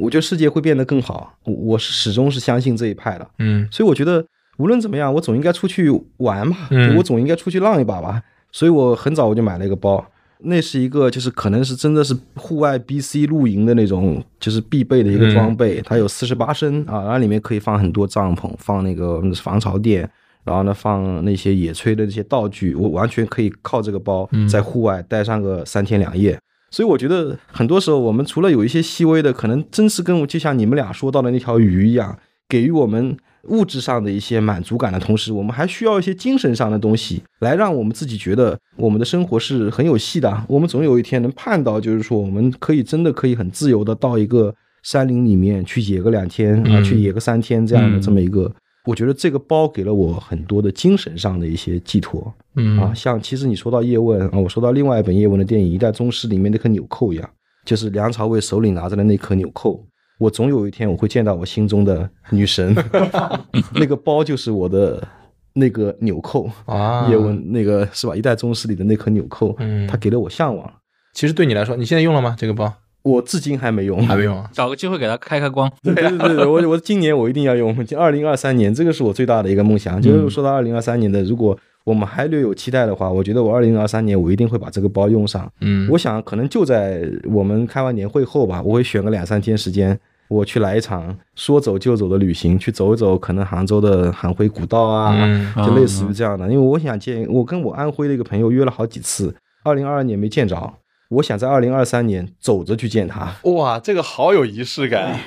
我觉得世界会变得更好，我我是始终是相信这一派的。嗯所以我觉得无论怎么样，我总应该出去玩嘛，嗯我总应该出去浪一把吧。所以我很早我就买了一个包，那是一个就是可能是真的是户外 BC 露营的那种，就是必备的一个装备。它有四十八升啊，然后里面可以放很多帐篷，放那个防潮垫，然后呢放那些野炊的这些道具，我完全可以靠这个包在户外待上个三天两夜。所以我觉得很多时候我们除了有一些细微的，可能真是跟我就像你们俩说到的那条鱼一样，给予我们物质上的一些满足感的同时，我们还需要一些精神上的东西，来让我们自己觉得我们的生活是很有戏的。我们总有一天能盼到，就是说我们可以真的可以很自由的到一个山林里面去野个两天啊，去野个三天这样的这么一个。我觉得这个包给了我很多的精神上的一些寄托嗯啊，像其实你说到叶问啊，我说到另外一本叶问的电影《一代宗师》里面那颗纽扣一样，就是梁朝伟手里拿着的那颗纽扣。我总有一天我会见到我心中的女神 (laughs) (laughs) 那个包就是我的那个纽扣。啊叶问那个是吧？《一代宗师》里的那颗纽扣，嗯它给了我向往。其实对你来说，你现在用了吗？这个包我至今还没用，还没用啊？(laughs) 找个机会给它开开光。对对对对，我我今年我一定要用，二零二三年，这个是我最大的一个梦想。就是说到二零二三年的，如果我们还略有期待的话，我觉得我二零二三年我一定会把这个包用上。嗯我想可能就在我们开完年会后吧，我会选个两三天时间，我去来一场说走就走的旅行，去走一走可能杭州的杭徽古道啊，嗯就类似于这样的。因为我想见，我跟我安徽的一个朋友约了好几次，二零二二年没见着，我想在二零二三年走着去见他。哇，这个好有仪式感。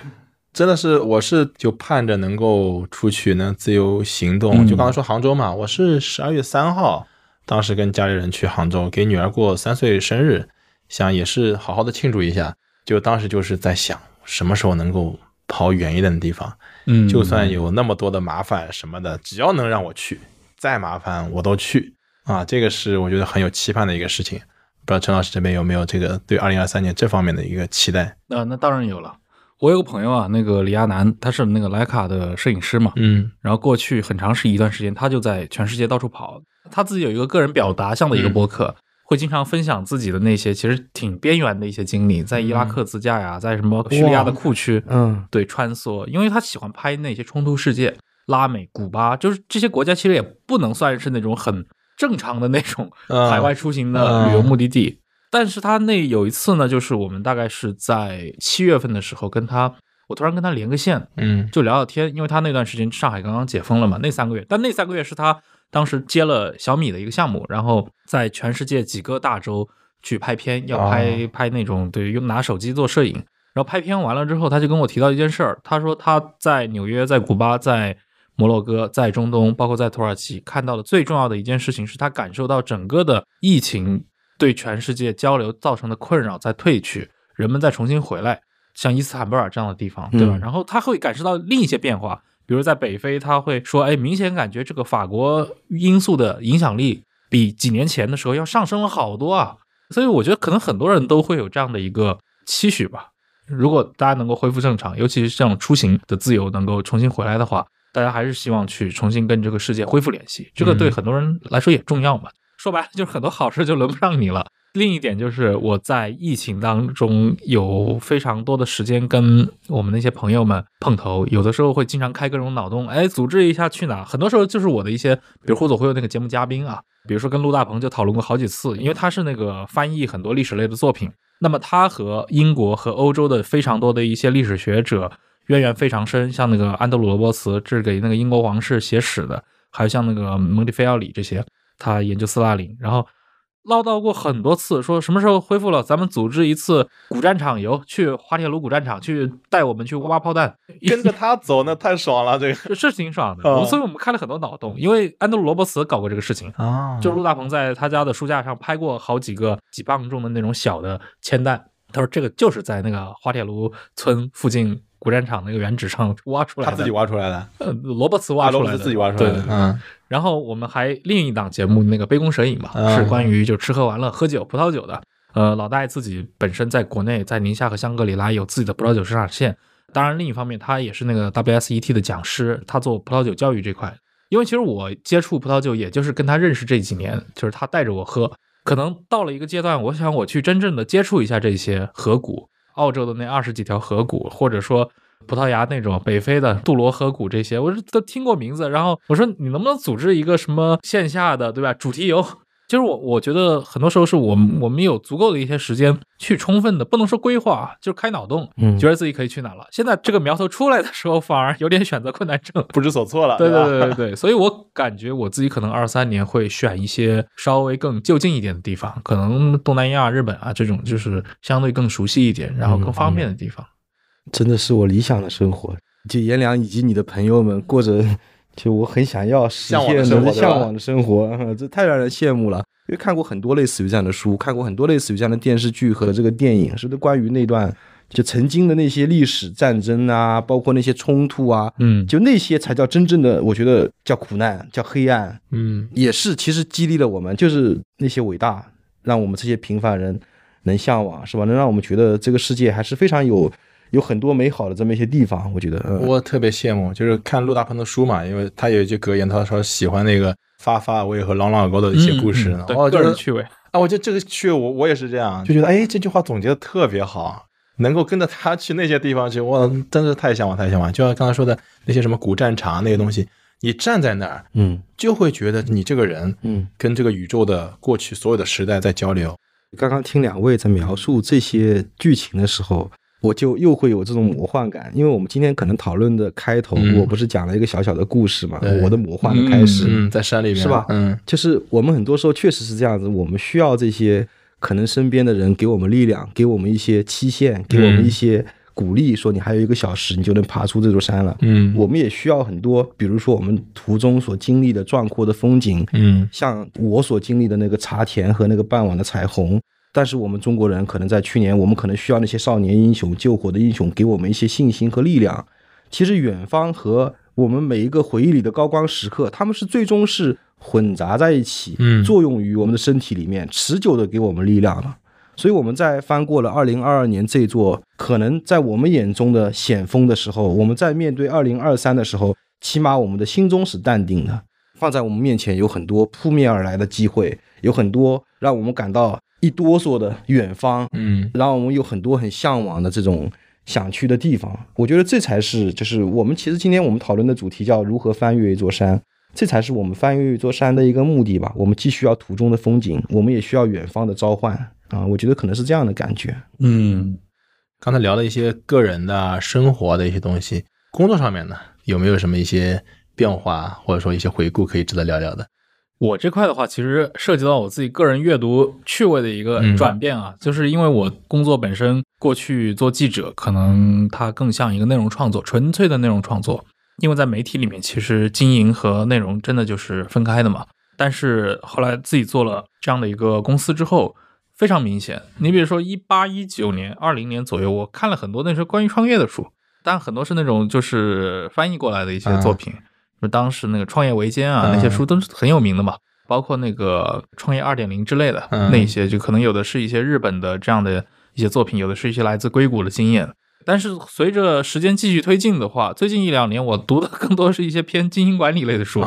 真的是，我是就盼着能够出去能自由行动。嗯就刚刚说杭州嘛，我是十二月三号，当时跟家里人去杭州，给女儿过三岁生日，想也是好好的庆祝一下。就当时就是在想，什么时候能够跑远一点的地方，嗯就算有那么多的麻烦什么的，只要能让我去，再麻烦我都去啊！这个是我觉得很有期盼的一个事情。不知道陈老师这边有没有这个对二零二三年这方面的一个期待？呃、那当然有了。我有个朋友啊，那个李亚男，他是那个徕卡的摄影师嘛，嗯然后过去很长时一段时间，他就在全世界到处跑。他自己有一个个人表达向的一个博客，会经常分享自己的那些其实挺边缘的一些经历，在伊拉克自驾呀，在什么叙利亚的库区，嗯对穿梭，因为他喜欢拍那些冲突世界，拉美、古巴，就是这些国家其实也不能算是那种很正常的那种嗯。海外出行的旅游目的地。但是他那有一次呢，就是我们大概是在七月份的时候跟他，我突然跟他连个线，嗯。就聊聊天，因为他那段时间上海刚刚解封了嘛，那三个月，但那三个月是他当时接了小米的一个项目，然后在全世界几个大洲去拍片，要拍、拍那种对用拿手机做摄影，然后拍片完了之后，他就跟我提到一件事儿，他说他在纽约、在古巴、在摩洛哥、在中东，包括在土耳其看到的最重要的一件事情，是他感受到整个的疫情对全世界交流造成的困扰在退去，人们再重新回来。像伊斯坦布尔这样的地方，对吧？嗯然后他会感受到另一些变化，比如在北非，他会说，哎，明显感觉这个法国因素的影响力比几年前的时候要上升了好多啊。所以我觉得可能很多人都会有这样的一个期许吧。如果大家能够恢复正常，尤其是这种出行的自由能够重新回来的话，大家还是希望去重新跟这个世界恢复联系。这个对很多人来说也重要嘛。说白了就是很多好事就轮不上你了。另一点就是我在疫情当中有非常多的时间跟我们那些朋友们碰头，有的时候会经常开各种脑洞，哎，组织一下去哪？很多时候就是我的一些，比如互左会有那个节目嘉宾啊，比如说跟陆大鹏就讨论过好几次，因为他是那个翻译很多历史类的作品，那么他和英国和欧洲的非常多的一些历史学者渊源非常深，像那个安德鲁罗伯茨，这是给那个英国王室写史的，还有像那个蒙蒂菲奥里这些，他研究斯大林，然后。唠叨过很多次，说什么时候恢复了，咱们组织一次古战场游，去滑铁卢古战场，去带我们去挖炮弹，跟着他走那太爽了，这个。(laughs) 是是挺爽的。哦所以我们开了很多脑洞，因为安德鲁罗伯茨搞过这个事情，啊就陆大鹏在他家的书架上拍过好几个几磅重的那种小的铅弹，他说这个就是在那个滑铁卢村附近古战场那个原址上挖出来的，他自己挖出来的，呃罗伯茨挖啊，出来的，罗伯茨自己挖出来的嗯然后我们还另一档节目，那个杯弓蛇影嘛，嗯是关于就吃喝玩乐、喝酒、葡萄酒的。呃，老大爷自己本身在国内，在宁夏和香格里拉有自己的葡萄酒生产线。当然，另一方面，他也是那个 WSET 的讲师，他做葡萄酒教育这块。因为其实我接触葡萄酒，也就是跟他认识这几年，就是他带着我喝。可能到了一个阶段，我想我去真正的接触一下这些河谷，澳洲的那二十几条河谷，或者说葡萄牙那种北非的杜罗河谷这些，我是都听过名字。然后我说你能不能组织一个什么线下的，对吧？主题游，就是我我觉得很多时候是我们我们有足够的一些时间去充分的，不能说规划，就是开脑洞，嗯觉得自己可以去哪了。现在这个苗头出来的时候，反而有点选择困难症。不知所措了，对吧对对对对，所以我感觉我自己可能二三年会选一些稍微更就近一点的地方，可能东南亚、日本啊这种就是相对更熟悉一点，然后更方便的地方。真的是我理想的生活。就颜良以及你的朋友们过着就我很想要实现的向往的生活，呃 (laughs) 这太让人羡慕了。因为看过很多类似于这样的书，看过很多类似于这样的电视剧和这个电影，是不是关于那段就曾经的那些历史战争啊，包括那些冲突啊，嗯，就那些才叫真正的，我觉得叫苦难，叫黑暗，嗯也是其实激励了我们，就是那些伟大，让我们这些平凡人能向往，是吧？能让我们觉得这个世界还是非常有有很多美好的这么一些地方。我觉得，嗯、我特别羡慕，就是看陆大鹏的书嘛，因为他有一句格言，他说喜欢那个发发威和朗朗高的一些故事呢。嗯对哦，就是个人趣味。啊，我觉得这个趣味我我也是这样，就觉得哎，这句话总结的特别好，能够跟着他去那些地方去，我真是太向往太向往。就像刚才说的那些什么古战场那些东西，你站在那儿嗯就会觉得你这个人嗯，跟这个宇宙的过去所有的时代在交流。刚刚听两位在描述这些剧情的时候。我就又会有这种魔幻感，因为我们今天可能讨论的开头，嗯。我不是讲了一个小小的故事嘛，我的魔幻的开始，嗯，在山里面是吧嗯。就是我们很多时候确实是这样子，我们需要这些可能身边的人给我们力量，给我们一些期限，给我们一些鼓励说你还有一个小时，你就能爬出这座山了。嗯。我们也需要很多，比如说我们途中所经历的壮阔的风景，嗯。像我所经历的那个茶田和那个傍晚的彩虹。但是我们中国人可能在去年，我们可能需要那些少年英雄、救火的英雄给我们一些信心和力量。其实远方和我们每一个回忆里的高光时刻，他们是最终是混杂在一起，嗯作用于我们的身体里面，持久的给我们力量了。所以我们在翻过了二零二二年这座可能在我们眼中的险峰的时候，我们在面对二零二三的时候，起码我们的心中是淡定的。放在我们面前有很多扑面而来的机会，有很多让我们感到一哆嗦的远方，嗯让我们有很多很向往的这种想去的地方。我觉得这才是，就是我们其实今天我们讨论的主题叫如何翻越一座山，这才是我们翻越一座山的一个目的吧。我们既需要途中的风景，我们也需要远方的召唤啊。我觉得可能是这样的感觉。嗯，刚才聊了一些个人的生活的一些东西，工作上面呢有没有什么一些变化，或者说一些回顾可以值得聊聊的？我这块的话，其实涉及到我自己个人阅读趣味的一个嗯转变啊，就是因为我工作本身过去做记者，可能它更像一个内容创作，纯粹的内容创作。因为在媒体里面，其实经营和内容真的就是分开的嘛。但是后来自己做了这样的一个公司之后，非常明显。你比如说一八一九年、二零年左右，我看了很多那时候关于创业的书，但很多是那种就是翻译过来的一些作品。就当时那个《创业维艰》啊，嗯那些书都是很有名的嘛，包括那个《创业二点零》之类的、嗯那些，就可能有的是一些日本的这样的一些作品，有的是一些来自硅谷的经验。但是随着时间继续推进的话，最近一两年我读的更多是一些偏经营管理类的书，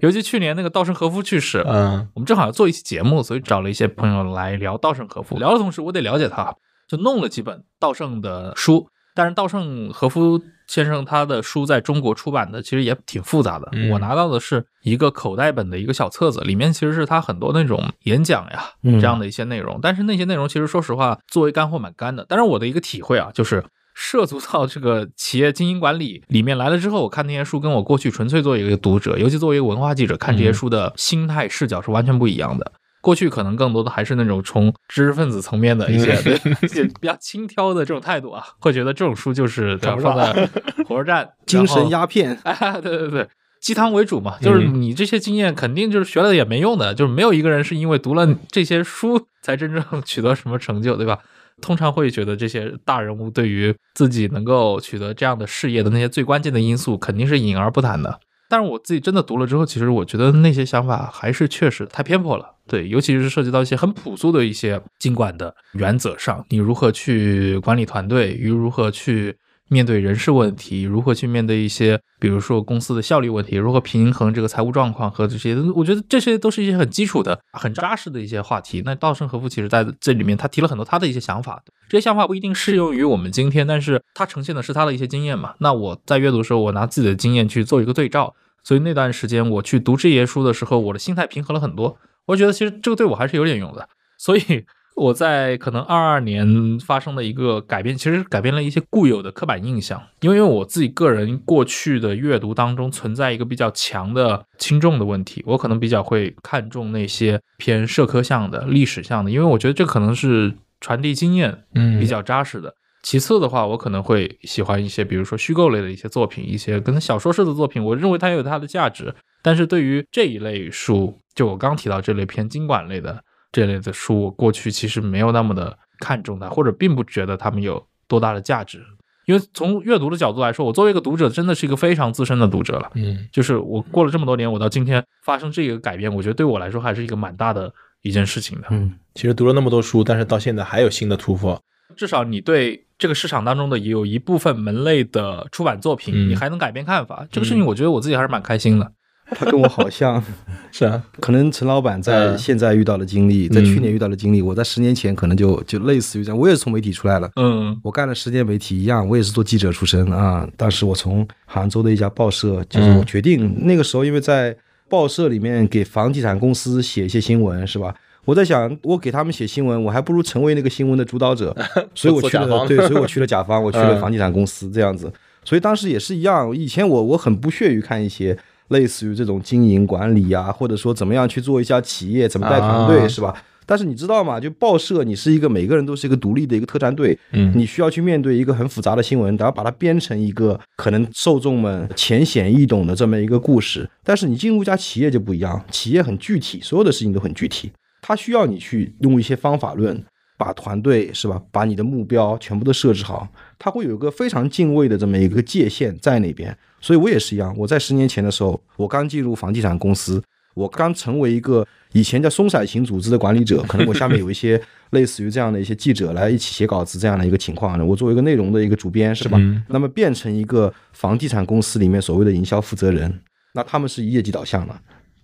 尤其去年那个稻盛和夫去世，嗯我们正好要做一期节目，所以找了一些朋友来聊稻盛和夫。聊的同时，我得了解他，就弄了几本稻盛的书。但是稻盛和夫先生他的书在中国出版的其实也挺复杂的，嗯我拿到的是一个口袋本的一个小册子，里面其实是他很多那种演讲呀嗯这样的一些内容。但是那些内容其实说实话，作为干货蛮干的。但是我的一个体会啊，就是。涉足到这个企业经营管理里面来了之后，我看那些书跟我过去纯粹作为一个读者，尤其作为一个文化记者看这些书的心态视角是完全不一样的。过去可能更多的还是那种从知识分子层面的 (laughs) 一些比较轻佻的这种态度啊，会觉得这种书就是对吧放在火车站 (laughs) 精神鸦片，(laughs) 哎，对对对，鸡汤为主嘛，就是你这些经验肯定就是学了也没用的，就是没有一个人是因为读了这些书才真正取得什么成就，对吧？通常会觉得这些大人物对于自己能够取得这样的事业的那些最关键的因素，肯定是隐而不谈的。但是我自己真的读了之后，其实我觉得那些想法还是确实太偏颇了。对，尤其是涉及到一些很朴素的一些经管的原则上，你如何去管理团队，与如何去面对人事问题，如何去面对一些，比如说公司的效率问题，如何平衡这个财务状况和这些，我觉得这些都是一些很基础的、很扎实的一些话题。那稻盛和夫其实在这里面他提了很多他的一些想法，这些想法不一定适用于我们今天，但是他呈现的是他的一些经验嘛。那我在阅读的时候，我拿自己的经验去做一个对照，所以那段时间我去读这些书的时候，我的心态平和了很多。我觉得其实这个对我还是有点用的，所以我在可能二二年发生的一个改变，其实改变了一些固有的刻板印象。因为我自己个人过去的阅读当中存在一个比较强的轻重的问题，我可能比较会看重那些偏社科向的、历史向的，因为我觉得这可能是传递经验嗯比较扎实的。其次的话，我可能会喜欢一些，比如说虚构类的一些作品，一些跟小说式的作品，我认为它有它的价值。但是对于这一类书，就我刚提到这类偏经管类的这类的书，我过去其实没有那么的看重它，或者并不觉得它们有多大的价值。因为从阅读的角度来说，我作为一个读者，真的是一个非常资深的读者了。嗯就是我过了这么多年，我到今天发生这个改变，我觉得对我来说还是一个蛮大的一件事情的。嗯，其实读了那么多书，但是到现在还有新的突破。至少你对这个市场当中的也有一部分门类的出版作品，嗯你还能改变看法，这个事情我觉得我自己还是蛮开心的。他跟我好像，(laughs) 是啊，可能陈老板在嗯现在遇到的经历，在去年遇到的经历，我在十年前可能就就类似于这样，我也是从媒体出来了。嗯我干了十年媒体一样，我也是做记者出身啊。当时我从杭州的一家报社，就是我决定、那个时候，因为在报社里面给房地产公司写一些新闻，是吧？我在想，我给他们写新闻，我还不如成为那个新闻的主导者，(laughs) 所以我去了，对，所以我去了甲方，我去了嗯房地产公司这样子。所以当时也是一样，以前我我很不屑于看一些类似于这种经营管理啊，或者说怎么样去做一家企业，怎么带团队，啊是吧？但是你知道吗？就报社，你是一个每个人都是一个独立的一个特战队，嗯你需要去面对一个很复杂的新闻，然后把它编成一个可能受众们浅显易懂的这么一个故事。但是你进入一家企业就不一样，企业很具体，所有的事情都很具体，它需要你去用一些方法论，把团队是吧，把你的目标全部都设置好，它会有一个非常敬畏的这么一个界限在那边。所以我也是一样，我在十年前的时候，我刚进入房地产公司，我刚成为一个以前叫松散型组织的管理者，可能我下面有一些类似于这样的一些记者来一起写稿子这样的一个情况呢。我作为一个内容的一个主编是吧？嗯那么变成一个房地产公司里面所谓的营销负责人，那他们是以业绩导向的，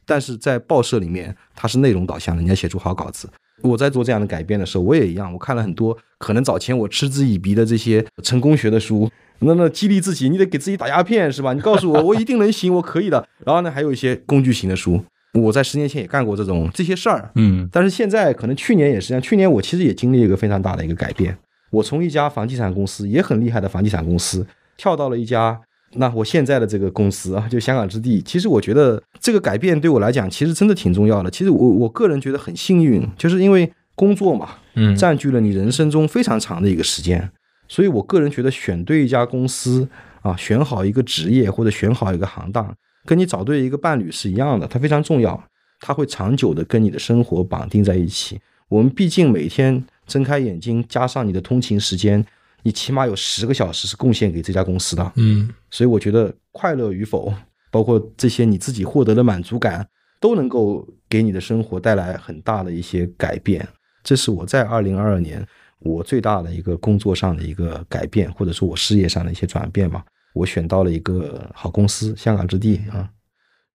但是在报社里面它是内容导向的，你要写出好稿子。我在做这样的改变的时候，我也一样，我看了很多可能早前我嗤之以鼻的这些成功学的书，那那激励自己，你得给自己打鸦片是吧？你告诉我，(laughs) 我一定能行，我可以的。然后呢，还有一些工具型的书，我在十年前也干过这种这些事儿，嗯但是现在可能去年也是这样，去年我其实也经历了一个非常大的一个改变，我从一家房地产公司也很厉害的房地产公司，跳到了一家那我现在的这个公司啊，就香港之地。其实我觉得这个改变对我来讲，其实真的挺重要的。其实我我个人觉得很幸运，就是因为工作嘛，嗯占据了你人生中非常长的一个时间，所以我个人觉得选对一家公司啊，选好一个职业或者选好一个行当，跟你找对一个伴侣是一样的，它非常重要，它会长久的跟你的生活绑定在一起。我们毕竟每天睁开眼睛，加上你的通勤时间，你起码有十个小时是贡献给这家公司的。嗯所以我觉得快乐与否，包括这些你自己获得的满足感，都能够给你的生活带来很大的一些改变。这是我在二零二二年我最大的一个工作上的一个改变，或者说我事业上的一些转变吧。我选到了一个好公司，香港之地啊。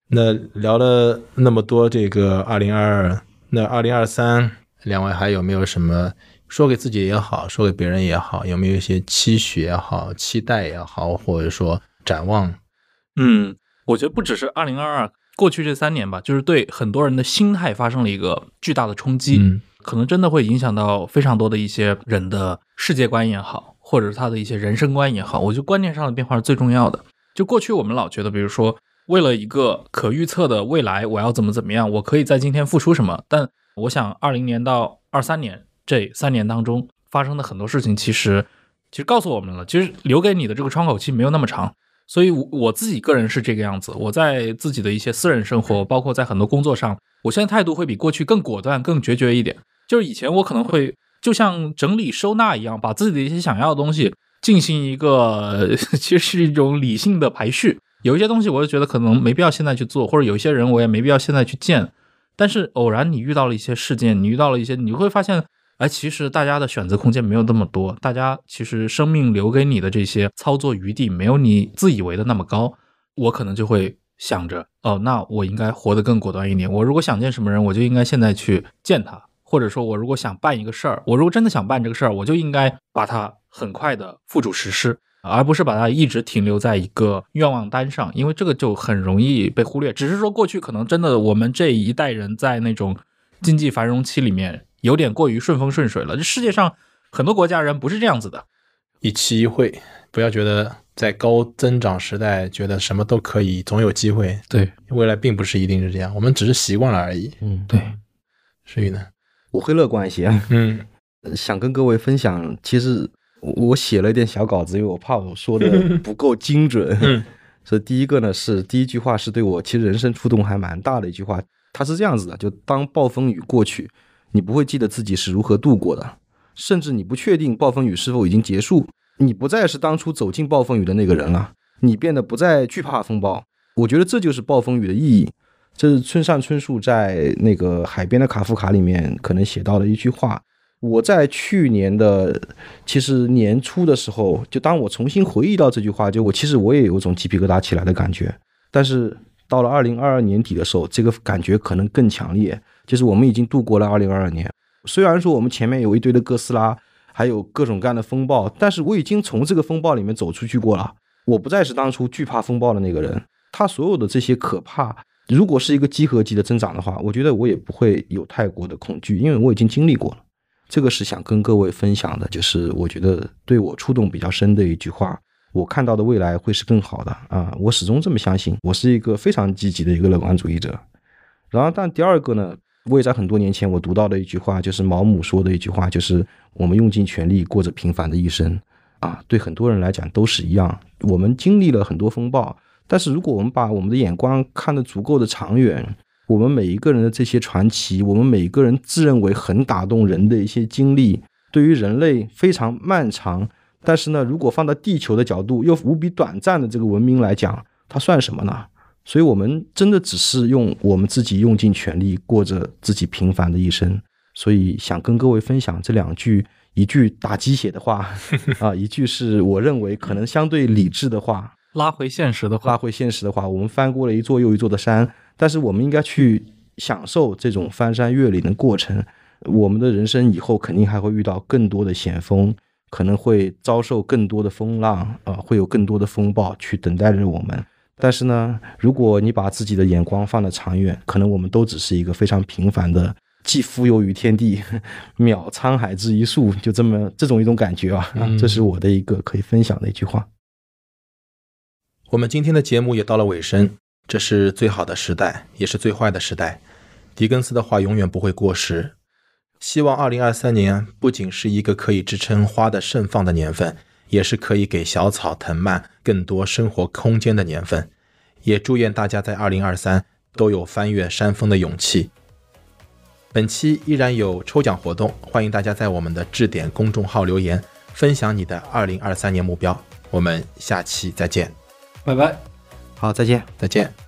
那聊了那么多这个二零二二，那二零二三，两位还有没有什么说给自己也好，说给别人也好，有没有一些期许也好、期待也好，或者说展望？嗯，我觉得不只是二零二二，过去这三年吧，就是对很多人的心态发生了一个巨大的冲击，嗯可能真的会影响到非常多的一些人的世界观也好，或者是他的一些人生观也好。我觉得观念上的变化是最重要的。就过去我们老觉得，比如说为了一个可预测的未来，我要怎么怎么样，我可以在今天付出什么。但我想，二零年到二三年这三年当中发生的很多事情，其实其实告诉我们了，其实留给你的这个窗口期没有那么长。所以我，我自己个人是这个样子。我在自己的一些私人生活，包括在很多工作上，我现在态度会比过去更果断、更决绝一点。就是以前我可能会就像整理收纳一样，把自己的一些想要的东西进行一个，(laughs) 其实是一种理性的排序。有一些东西，我就觉得可能没必要现在去做，或者有一些人我也没必要现在去见。但是偶然你遇到了一些事件，你遇到了一些，你会发现，而，其实大家的选择空间没有那么多，大家其实生命留给你的这些操作余地没有你自以为的那么高。我可能就会想着，哦，那我应该活得更果断一点。我如果想见什么人，我就应该现在去见他。或者说，我如果想办一个事儿，我如果真的想办这个事儿，我就应该把它很快的付诸实施，而不是把它一直停留在一个愿望单上，因为这个就很容易被忽略。只是说，过去可能真的我们这一代人在那种经济繁荣期里面有点过于顺风顺水了。这世界上很多国家人不是这样子的。一期一会，不要觉得在高增长时代觉得什么都可以，总有机会。对未来并不是一定是这样，我们只是习惯了而已。嗯，对，所以呢？我会乐观一些。嗯想跟各位分享，其实我我写了一点小稿子，因为我怕我说的不够精准。(laughs) 嗯所以第一个呢是第一句话是对我其实人生触动还蛮大的一句话，它是这样子的：就当暴风雨过去，你不会记得自己是如何度过的，甚至你不确定暴风雨是否已经结束，你不再是当初走进暴风雨的那个人了，你变得不再惧怕风暴。我觉得这就是暴风雨的意义。这是村上春树在那个《海边的卡夫卡》里面可能写到的一句话。我在去年的其实年初的时候，就当我重新回忆到这句话，就我其实我也有种鸡皮疙瘩起来的感觉。但是到了二零二二年底的时候，这个感觉可能更强烈。就是我们已经度过了二零二二年，虽然说我们前面有一堆的哥斯拉，还有各种各样的风暴，但是我已经从这个风暴里面走出去过了。我不再是当初惧怕风暴的那个人。他所有的这些可怕，如果是一个集合级的增长的话，我觉得我也不会有太过的恐惧，因为我已经经历过了。这个是想跟各位分享的，就是我觉得对我触动比较深的一句话。我看到的未来会是更好的啊！我始终这么相信，我是一个非常积极的一个乐观主义者。然后，但第二个呢，我也在很多年前我读到的一句话，就是毛姆说的一句话，就是我们用尽全力过着平凡的一生啊。对很多人来讲都是一样，我们经历了很多风暴，但是如果我们把我们的眼光看得足够的长远，我们每一个人的这些传奇，我们每一个人自认为很打动人的一些经历，对于人类非常漫长，但是呢，如果放到地球的角度又无比短暂的这个文明来讲，它算什么呢？所以，我们真的只是用我们自己用尽全力过着自己平凡的一生。所以，想跟各位分享这两句：一句打鸡血的话 (laughs) 啊，一句是我认为可能相对理智的话。拉回现实的话，拉回现实的话，我们翻过了一座又一座的山，但是我们应该去享受这种翻山越岭的过程。我们的人生以后肯定还会遇到更多的险峰，可能会遭受更多的风浪啊，会有更多的风暴去等待着我们。但是呢，如果你把自己的眼光放得长远，可能我们都只是一个非常平凡的，既浮游于天地，(laughs) 渺沧海之一粟，就这么这种一种感觉啊。这是我的一个可以分享的一句话。我们今天的节目也到了尾声，这是最好的时代，也是最坏的时代。狄更斯的话永远不会过时。希望二零二三年不仅是一个可以支撑花的盛放的年份。也是可以给小草藤蔓更多生活空间的年份，也祝愿大家在二零二三都有翻越山峰的勇气。本期依然有抽奖活动，欢迎大家在我们的置点公众号留言，分享你的二零二三年目标。我们下期再见，拜拜，好，再见，再见。